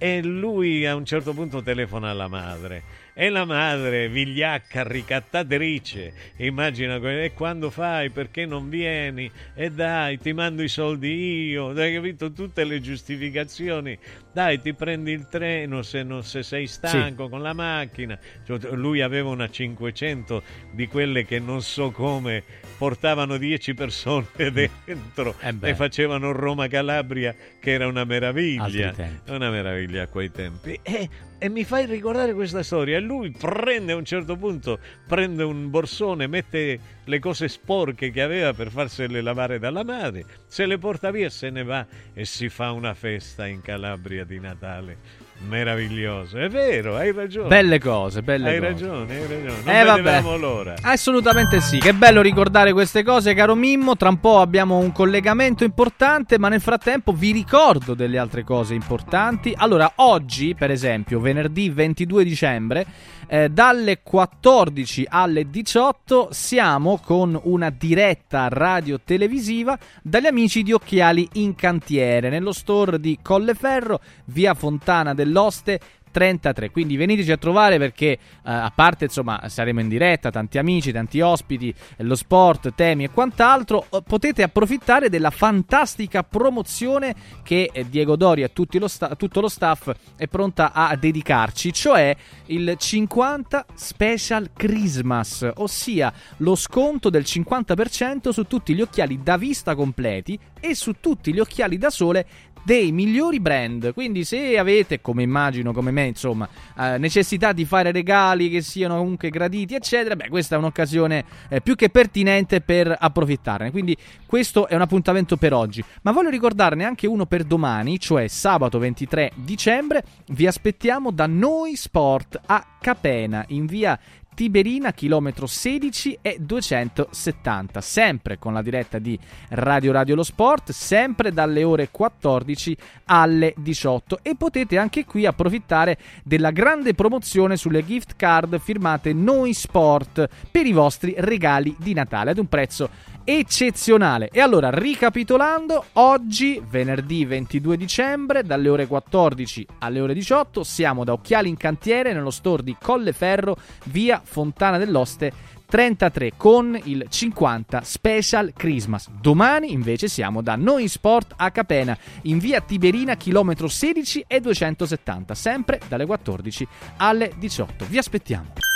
Speaker 2: E lui a un certo punto telefona alla madre e la madre, vigliacca, ricattatrice, immagina, e quando fai, perché non vieni? E dai, ti mando i soldi io, hai capito? Tutte le giustificazioni. Dai, ti prendi il treno se, non, se sei stanco con la macchina. Cioè, Lui aveva una 500 di quelle che non so come portavano 10 persone dentro
Speaker 22: Eh
Speaker 2: e facevano Roma-Calabria, che era una meraviglia. Una meraviglia a quei tempi. E, e mi fai ricordare questa storia. E lui prende a un certo punto, prende un borsone, mette le cose sporche che aveva per farsele lavare dalla madre, se le porta via, se ne va e si fa una festa in Calabria di Natale. Meraviglioso, è vero, hai ragione.
Speaker 22: Belle cose, belle
Speaker 2: hai
Speaker 22: cose.
Speaker 2: ragione, hai ragione. Non
Speaker 22: Eh, vabbè.
Speaker 2: l'ora.
Speaker 22: Assolutamente sì, che bello ricordare queste cose, caro Mimmo. Tra un po' abbiamo un collegamento importante, ma nel frattempo vi ricordo delle altre cose importanti. Allora, oggi, per esempio, venerdì 22 dicembre, eh, dalle 14 alle 18 siamo con una diretta radio-televisiva dagli amici di Occhiali in Cantiere, nello store di Colleferro, via Fontana dell'Oste. 33, quindi veniteci a trovare perché eh, a parte insomma saremo in diretta, tanti amici, tanti ospiti, eh, lo sport, temi e quant'altro, eh, potete approfittare della fantastica promozione che eh, Diego Dori e lo sta- tutto lo staff è pronta a dedicarci, cioè il 50 Special Christmas, ossia lo sconto del 50% su tutti gli occhiali da vista completi e su tutti gli occhiali da sole dei migliori brand. Quindi, se avete, come immagino, come me, insomma, eh, necessità di fare regali che siano comunque graditi, eccetera, beh, questa è un'occasione eh, più che pertinente per approfittarne. Quindi, questo è un appuntamento per oggi. Ma voglio ricordarne anche uno per domani, cioè sabato 23 dicembre. Vi aspettiamo da Noi Sport a Capena, in via Tiberina, chilometro 16 e 270, sempre con la diretta di Radio Radio Lo Sport, sempre dalle ore 14 alle 18 e potete anche qui approfittare della grande promozione sulle gift card firmate Noi Sport per i vostri regali di Natale ad un prezzo eccezionale. E allora, ricapitolando, oggi, venerdì 22 dicembre, dalle ore 14 alle ore 18, siamo da Occhiali in Cantiere nello store di Colleferro, via Fontana dell'Oste 33 con il 50 Special Christmas. Domani invece siamo da Noi Sport a Capena, in via Tiberina, chilometro 16 e 270, sempre dalle 14 alle 18. Vi aspettiamo.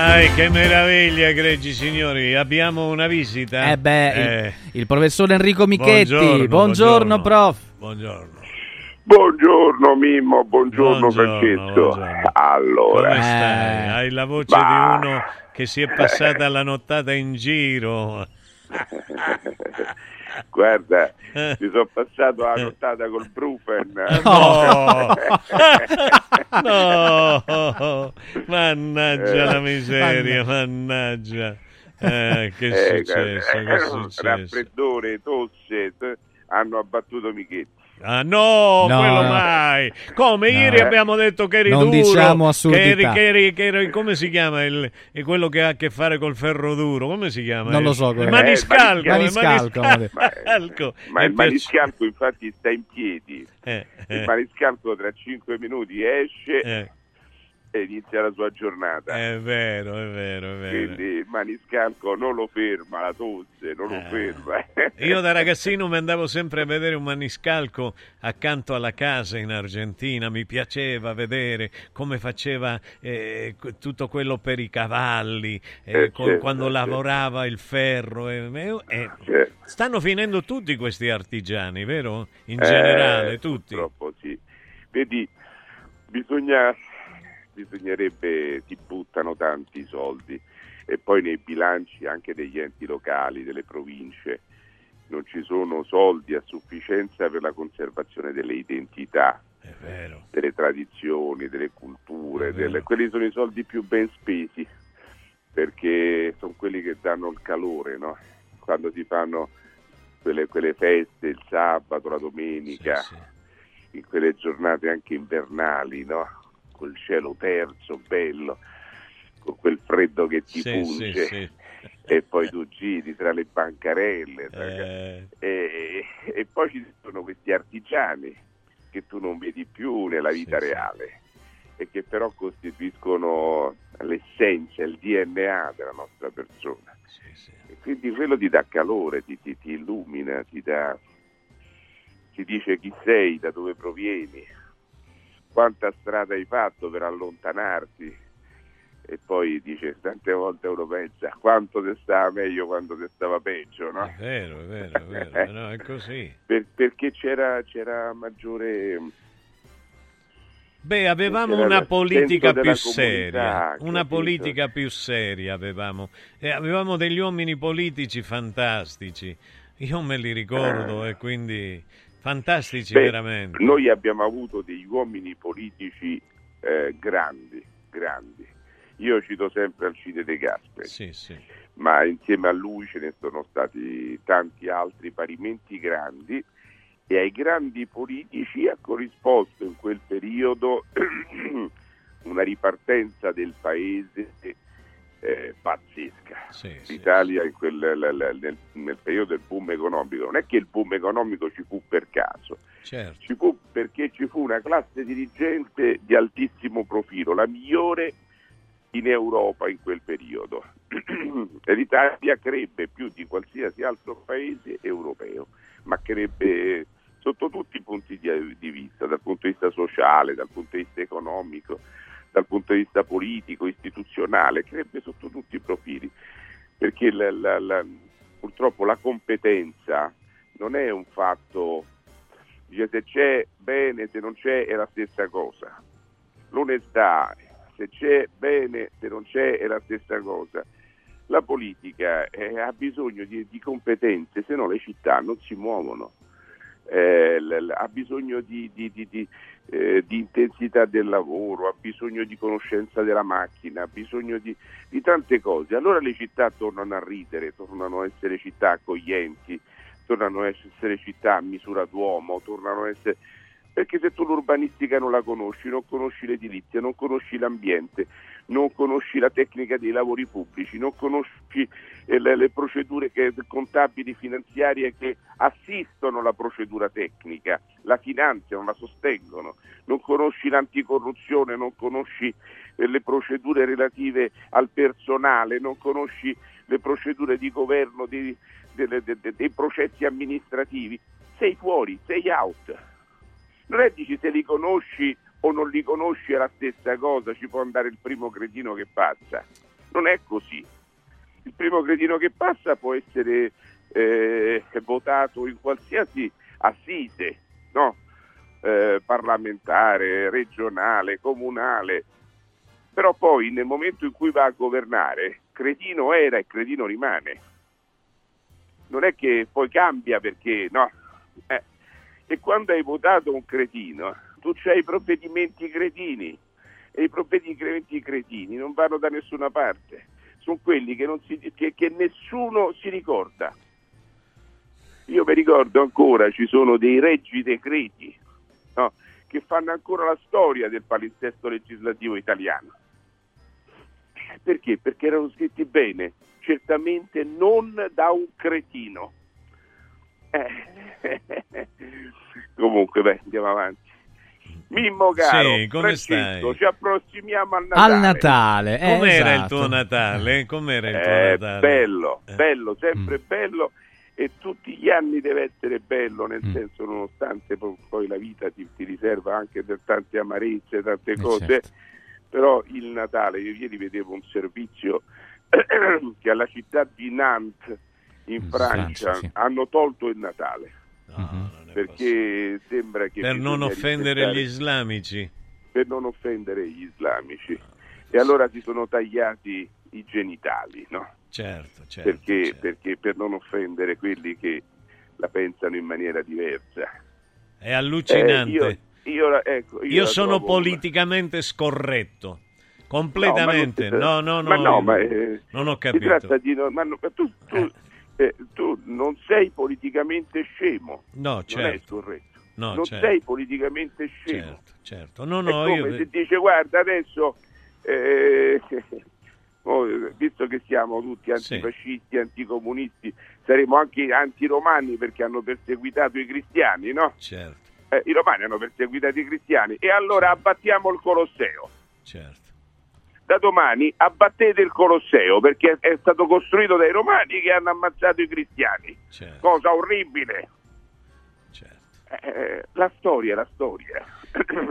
Speaker 2: Ai, che meraviglia, egregi signori. Abbiamo una visita.
Speaker 22: Eh beh,
Speaker 2: Eh,
Speaker 22: il, il professor Enrico Michetti.
Speaker 2: Buongiorno,
Speaker 22: buongiorno, prof.
Speaker 2: Buongiorno.
Speaker 28: Buongiorno Mimmo, buongiorno,
Speaker 2: Buongiorno,
Speaker 28: Francesco.
Speaker 2: buongiorno.
Speaker 28: Allora,
Speaker 2: Come stai? Hai la voce
Speaker 28: ma-
Speaker 2: di uno che si è passata la nottata in giro. [laughs]
Speaker 28: guarda, mi sono passato la nottata col Brufen.
Speaker 2: No! [laughs] [laughs] no! Mannaggia la miseria, mannaggia. Eh, che è
Speaker 28: Eh,
Speaker 2: successo?
Speaker 28: guarda,
Speaker 2: Che è successo?
Speaker 28: Raffreddore, tosse, hanno abbattuto Michetti.
Speaker 2: Ah no,
Speaker 22: No.
Speaker 2: quello mai. Come
Speaker 22: No.
Speaker 2: ieri abbiamo detto che eri
Speaker 22: Non
Speaker 2: duro,
Speaker 22: diciamo
Speaker 2: che
Speaker 22: assurdità.
Speaker 2: eri, che eri- che eri- come si chiama il, è quello che ha a che fare col ferro duro? Come si chiama?
Speaker 22: Non lo
Speaker 2: Il-
Speaker 22: so
Speaker 2: Il
Speaker 22: come-
Speaker 2: maniscalco.
Speaker 22: Eh,
Speaker 2: il
Speaker 22: maniscalco, [laughs]
Speaker 2: maniscalco.
Speaker 28: Ma il maniscalco infatti sta in piedi.
Speaker 2: Eh, eh.
Speaker 28: Il maniscalco tra 5 minuti esce
Speaker 2: Eh.
Speaker 28: E inizia la sua giornata.
Speaker 2: È vero, è vero, è vero.
Speaker 28: Quindi il maniscalco non lo ferma, la tosse non lo ferma.
Speaker 2: Io da [laughs] ragazzino mi andavo sempre a vedere un maniscalco accanto alla casa in Argentina, mi piaceva vedere come faceva eh, tutto quello per i cavalli, eh,
Speaker 28: Eh,
Speaker 2: co-
Speaker 28: certo,
Speaker 2: quando
Speaker 28: certo.
Speaker 2: lavorava il ferro. eh, eh, eh,
Speaker 28: Certo.
Speaker 2: stanno finendo tutti questi artigiani, vero? In
Speaker 28: Eh,
Speaker 2: generale, tutti.
Speaker 28: Purtroppo sì. Vedi, bisogna, bisognerebbe, si buttano tanti soldi e poi nei bilanci anche degli enti locali, delle province, non ci sono soldi a sufficienza per la conservazione delle identità, delle tradizioni, delle culture. delle- quelli sono i soldi più ben spesi perché sono quelli che danno il calore, no? quando si fanno quelle, quelle feste il sabato, la domenica, in quelle giornate anche invernali, no? Col cielo terzo, bello, con quel freddo che ti
Speaker 2: Sì,
Speaker 28: punge.
Speaker 2: sì, sì.
Speaker 28: E poi tu giri tra le bancarelle
Speaker 2: Eh.
Speaker 28: e, e poi ci sono questi artigiani che tu non vedi più nella vita reale e che però costituiscono l'essenza, il DNA della nostra persona. E quindi quello ti dà calore, ti, ti- ti illumina, ti, dà, ti dice chi sei, da dove provieni, quanta strada hai fatto per allontanarti. E poi dice, tante volte uno pensa quanto ti stava meglio quando ti stava peggio, no?
Speaker 2: È vero, è vero, è vero, [laughs] no, è così.
Speaker 28: Per- perché c'era, c'era maggiore
Speaker 2: Beh, avevamo una politica più seria, una politica più seria avevamo. E avevamo degli uomini politici fantastici. Io me li ricordo
Speaker 28: Eh.
Speaker 2: e quindi Fantastici,
Speaker 28: Beh,
Speaker 2: veramente.
Speaker 28: Noi abbiamo avuto degli uomini politici eh, grandi, grandi. Io cito sempre Alcide De Gasperi,
Speaker 2: Sì, sì.
Speaker 28: ma insieme a lui ce ne sono stati tanti altri parimenti grandi e ai grandi politici ha corrisposto in quel periodo [clears throat] una ripartenza del paese eh, pazzesca. L'Italia in quel- l- l- nel, nel periodo del boom economico, non è che il boom economico ci fu per caso,
Speaker 2: Certo.
Speaker 28: ci fu perché ci fu una classe dirigente di altissimo profilo, la migliore in Europa in quel periodo. [clears throat] E L'Italia crebbe più di qualsiasi altro paese europeo, ma crebbe sotto tutti i punti di, di vista, dal punto di vista sociale, dal punto di vista economico, dal punto di vista politico, istituzionale, crebbe sotto tutti i profili, perché la- la- la- purtroppo la competenza non è un fatto, dice, se c'è bene, se non c'è è la stessa cosa. L'onestà, se c'è bene, se non c'è è la stessa cosa. La politica eh, ha bisogno di, di competenze, se no le città non si muovono. Eh, l- l- ha bisogno di, di- di- di, eh, di intensità del lavoro, ha bisogno di conoscenza della macchina, ha bisogno di, di tante cose. Allora le città tornano a ridere, tornano a essere città accoglienti, tornano a essere città a misura d'uomo, tornano a essere... Perché se tu l'urbanistica non la conosci, non conosci l'edilizia, non conosci l'ambiente, non conosci la tecnica dei lavori pubblici, non conosci eh, le, le procedure che- contabili finanziarie che assistono la procedura tecnica, la finanziano, la sostengono, non conosci l'anticorruzione, non conosci eh, le procedure relative al personale, non conosci le procedure di governo dei, delle- de- de- dei processi amministrativi, sei fuori, sei out. Dici se li conosci o non li conosci è la stessa cosa, ci può andare il primo cretino che passa. Non è così. Il primo cretino che passa può essere eh, votato in qualsiasi assise, no? Eh, parlamentare, regionale, comunale, però poi nel momento in cui va a governare, cretino era e cretino rimane. Non è che poi cambia perché no. Eh, e quando hai votato un cretino, tu c'hai i provvedimenti cretini e i provvedimenti cretini non vanno da nessuna parte, sono quelli che, si- che- che nessuno si ricorda. Io mi ricordo ancora, ci sono dei reggi decreti no, che fanno ancora la storia del palinsesto legislativo italiano. Perché? Perché erano scritti bene, certamente non da un cretino. Eh, [laughs] Comunque, beh, andiamo avanti. Mimmo caro,
Speaker 2: Sì, come stai?
Speaker 28: ci approssimiamo al Natale.
Speaker 22: Al Natale, eh,
Speaker 2: Com'era il
Speaker 22: esatto.
Speaker 2: tuo Natale? Com'era il tuo
Speaker 28: Eh,
Speaker 2: Natale?
Speaker 28: bello,
Speaker 2: Eh.
Speaker 28: bello, sempre bello e tutti gli anni deve essere bello, nel
Speaker 2: Mm.
Speaker 28: senso nonostante po- poi la vita ti, ti riserva anche per tante amarezze, tante cose,
Speaker 22: certo.
Speaker 28: però il Natale, io ieri vedevo un servizio [clears throat] che alla città di Nantes in Francia,
Speaker 2: Francia, sì.
Speaker 28: hanno tolto il Natale.
Speaker 2: Mhm.
Speaker 28: Perché sembra che
Speaker 2: Per non offendere
Speaker 28: rispettare-
Speaker 2: gli islamici.
Speaker 28: per non offendere gli islamici. E allora si sono tagliati i genitali, no?
Speaker 2: Certo, certo.
Speaker 28: perché, perché per non offendere quelli che la pensano in maniera diversa.
Speaker 2: È allucinante.
Speaker 28: Eh, io, io, ecco, io
Speaker 2: Io sono
Speaker 28: trovo-
Speaker 2: politicamente scorretto. Completamente.
Speaker 28: No,
Speaker 2: No, no, no.
Speaker 28: ma no, ma, eh,
Speaker 2: non ho
Speaker 28: Si
Speaker 2: capito.
Speaker 28: tratta di... no- ma no- ma tu, tu, eh, tu non sei politicamente scemo.
Speaker 2: No,
Speaker 28: Non è
Speaker 2: certo. No,
Speaker 28: non
Speaker 2: certo.
Speaker 28: sei politicamente scemo.
Speaker 2: Certo, certo. No,
Speaker 28: È
Speaker 2: no,
Speaker 28: come
Speaker 2: io...
Speaker 28: se dice guarda adesso eh, [laughs] oh, visto che siamo tutti antifascisti, anticomunisti, saremo anche antiromani perché hanno perseguitato i cristiani, no?
Speaker 2: Certo,
Speaker 28: Eh, I romani hanno perseguitato i cristiani e allora abbattiamo il Colosseo.
Speaker 2: certo.
Speaker 28: Da domani abbattete il Colosseo perché è stato costruito dai romani che hanno ammazzato i cristiani.
Speaker 2: certo.
Speaker 28: Cosa orribile. Eh, la storia è la storia.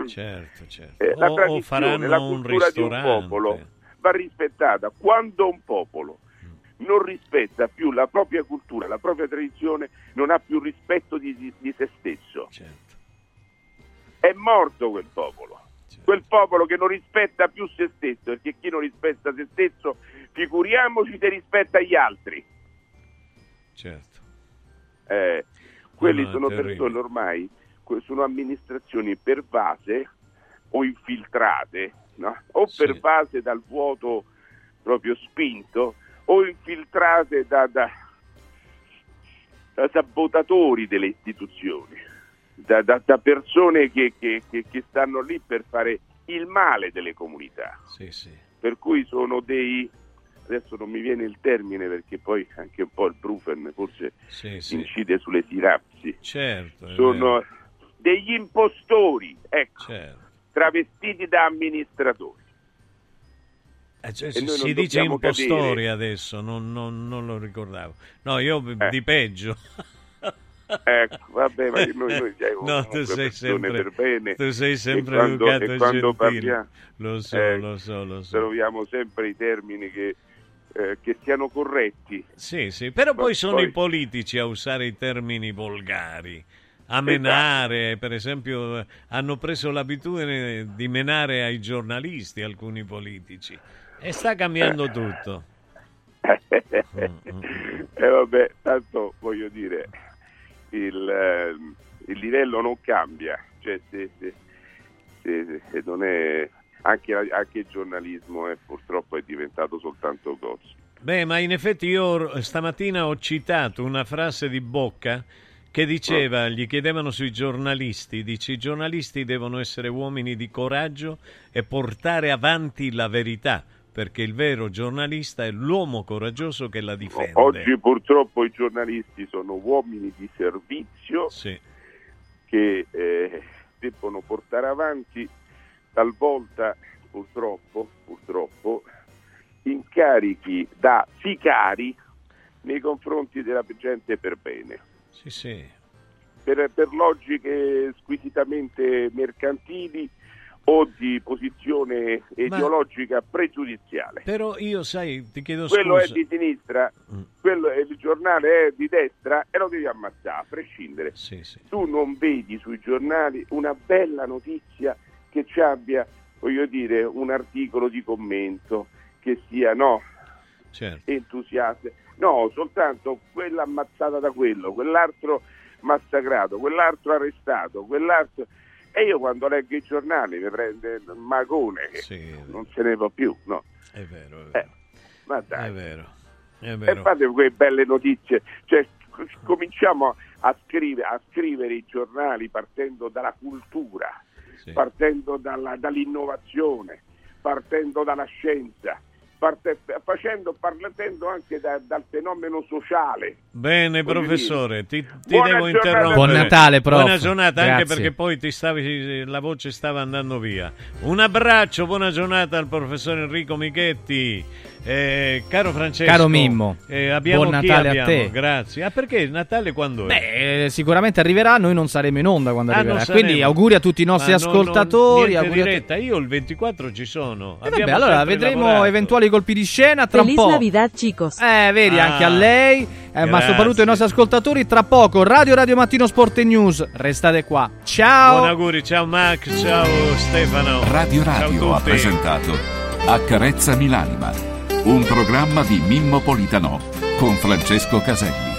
Speaker 2: Certo, certo.
Speaker 28: Eh, la
Speaker 2: o,
Speaker 28: tradizione,
Speaker 2: faranno
Speaker 28: la cultura di un popolo va rispettata. Quando un popolo non rispetta più la propria cultura, la propria tradizione, non ha più rispetto di, di- di se stesso.
Speaker 2: Certo.
Speaker 28: È morto quel popolo. Quel popolo che non rispetta più se stesso, perché chi non rispetta se stesso, figuriamoci se rispetta gli altri.
Speaker 2: Certo.
Speaker 28: Eh, Quelli
Speaker 2: no,
Speaker 28: sono
Speaker 2: terribile.
Speaker 28: persone ormai, sono amministrazioni pervase o infiltrate, no? o pervase dal vuoto proprio spinto o infiltrate da, da- da sabotatori delle istituzioni, da, da- da persone che, che- che- che stanno lì per fare il male delle comunità.
Speaker 2: Sì, sì.
Speaker 28: Per cui sono dei... Adesso non mi viene il termine perché poi anche un po' il Brufen forse
Speaker 2: Sì,
Speaker 28: incide sulle sinapsi.
Speaker 2: Certo.
Speaker 28: Sono degli impostori, ecco,
Speaker 2: Certo.
Speaker 28: travestiti da amministratori.
Speaker 2: Eh, cioè, si dice impostori
Speaker 28: cadere.
Speaker 2: adesso, non, non- non lo ricordavo. No, io
Speaker 28: Eh.
Speaker 2: di peggio.
Speaker 28: Ecco, vabbè, ma noi, noi siamo
Speaker 2: No, tu sei sempre,
Speaker 28: per bene.
Speaker 2: tu sei
Speaker 28: E
Speaker 2: sempre
Speaker 28: quando-
Speaker 2: educato
Speaker 28: e
Speaker 2: e
Speaker 28: quando parliamo-
Speaker 2: Lo so,
Speaker 28: eh,
Speaker 2: lo so, lo so.
Speaker 28: Troviamo sempre i termini che, eh, che siano corretti.
Speaker 2: Sì, sì, però
Speaker 28: Ma
Speaker 2: poi sono
Speaker 28: poi-
Speaker 2: i politici a usare i termini volgari, a
Speaker 28: Esatto.
Speaker 2: menare, per esempio, eh, hanno preso l'abitudine di menare ai giornalisti alcuni politici e sta cambiando tutto. [laughs]
Speaker 28: E vabbè, tanto voglio dire, il, ehm, il livello non cambia, cioè se, se- se- se non è, anche, anche il giornalismo è, purtroppo è diventato soltanto gossip.
Speaker 2: Beh, ma in effetti io stamattina ho citato una frase di Bocca che diceva, gli chiedevano sui giornalisti, dice i giornalisti devono essere uomini di coraggio e portare avanti la verità, perché il vero giornalista è l'uomo coraggioso che la difende.
Speaker 28: Oggi purtroppo i giornalisti sono uomini di servizio che eh, debbono portare avanti talvolta purtroppo, purtroppo incarichi da sicari nei confronti della gente per bene.
Speaker 2: Sì, sì.
Speaker 28: per, per logiche squisitamente mercantili o di posizione ideologica pregiudiziale.
Speaker 2: Però io, sai, ti chiedo
Speaker 28: Quello è
Speaker 2: scusa.
Speaker 28: di sinistra, quello è, il giornale è di destra e lo devi ammazzare, a prescindere.
Speaker 2: Sì, sì.
Speaker 28: Tu non vedi sui giornali una bella notizia che ci abbia, voglio dire, un articolo di commento che sia no,
Speaker 2: Certo.
Speaker 28: entusiasta. No, soltanto quella ammazzata da quello, quell'altro massacrato, quell'altro arrestato, quell'altro... E io quando leggo i giornali mi prende il magone che non se ne va più, no.
Speaker 2: È vero, è
Speaker 28: Eh,
Speaker 2: vero.
Speaker 28: ma dai.
Speaker 2: È vero. È
Speaker 28: E
Speaker 2: vero.
Speaker 28: fate quelle belle notizie, cioè cominciamo a scrivere, a scrivere i giornali partendo dalla cultura, partendo dalla- dall'innovazione, partendo dalla scienza, parte- facendo, partendo anche da- dal fenomeno sociale.
Speaker 2: Bene, professore, ti, ti devo interrompere.
Speaker 22: Buon Natale, prof.
Speaker 2: Buona giornata, anche
Speaker 22: Grazie.
Speaker 2: perché poi ti stavi, la voce stava andando via. Un abbraccio, buona giornata al professor Enrico Michetti. Eh, caro Francesco,
Speaker 22: Caro Mimmo,
Speaker 2: eh, abbiamo
Speaker 22: buon Natale a te.
Speaker 2: Grazie. Ah, perché Natale quando è?
Speaker 22: Beh, eh, sicuramente arriverà, noi non saremo in onda quando
Speaker 2: Ah,
Speaker 22: arriverà.
Speaker 2: non.
Speaker 22: Quindi auguri a tutti i nostri
Speaker 2: Ma non-
Speaker 22: ascoltatori.
Speaker 2: non,
Speaker 22: auguri a
Speaker 2: niente
Speaker 22: tutti-
Speaker 2: diretta. Io il 24 ci sono.
Speaker 22: Eh, vabbè, allora vedremo
Speaker 2: lavorato.
Speaker 22: eventuali colpi di scena tra
Speaker 23: Feliz
Speaker 22: un po'.
Speaker 23: Navidad, chicos.
Speaker 22: Eh, vedi,
Speaker 2: Ah,
Speaker 22: anche a lei. Eh, ma soprattutto ai nostri ascoltatori. Tra poco, Radio Radio Mattino Sport e News. Restate qua. Ciao.
Speaker 2: Buon auguri, ciao Max, ciao Stefano.
Speaker 21: Radio Radio ha presentato Accarezzami l'anima, un programma di Mimmo Politano con Francesco Caselli.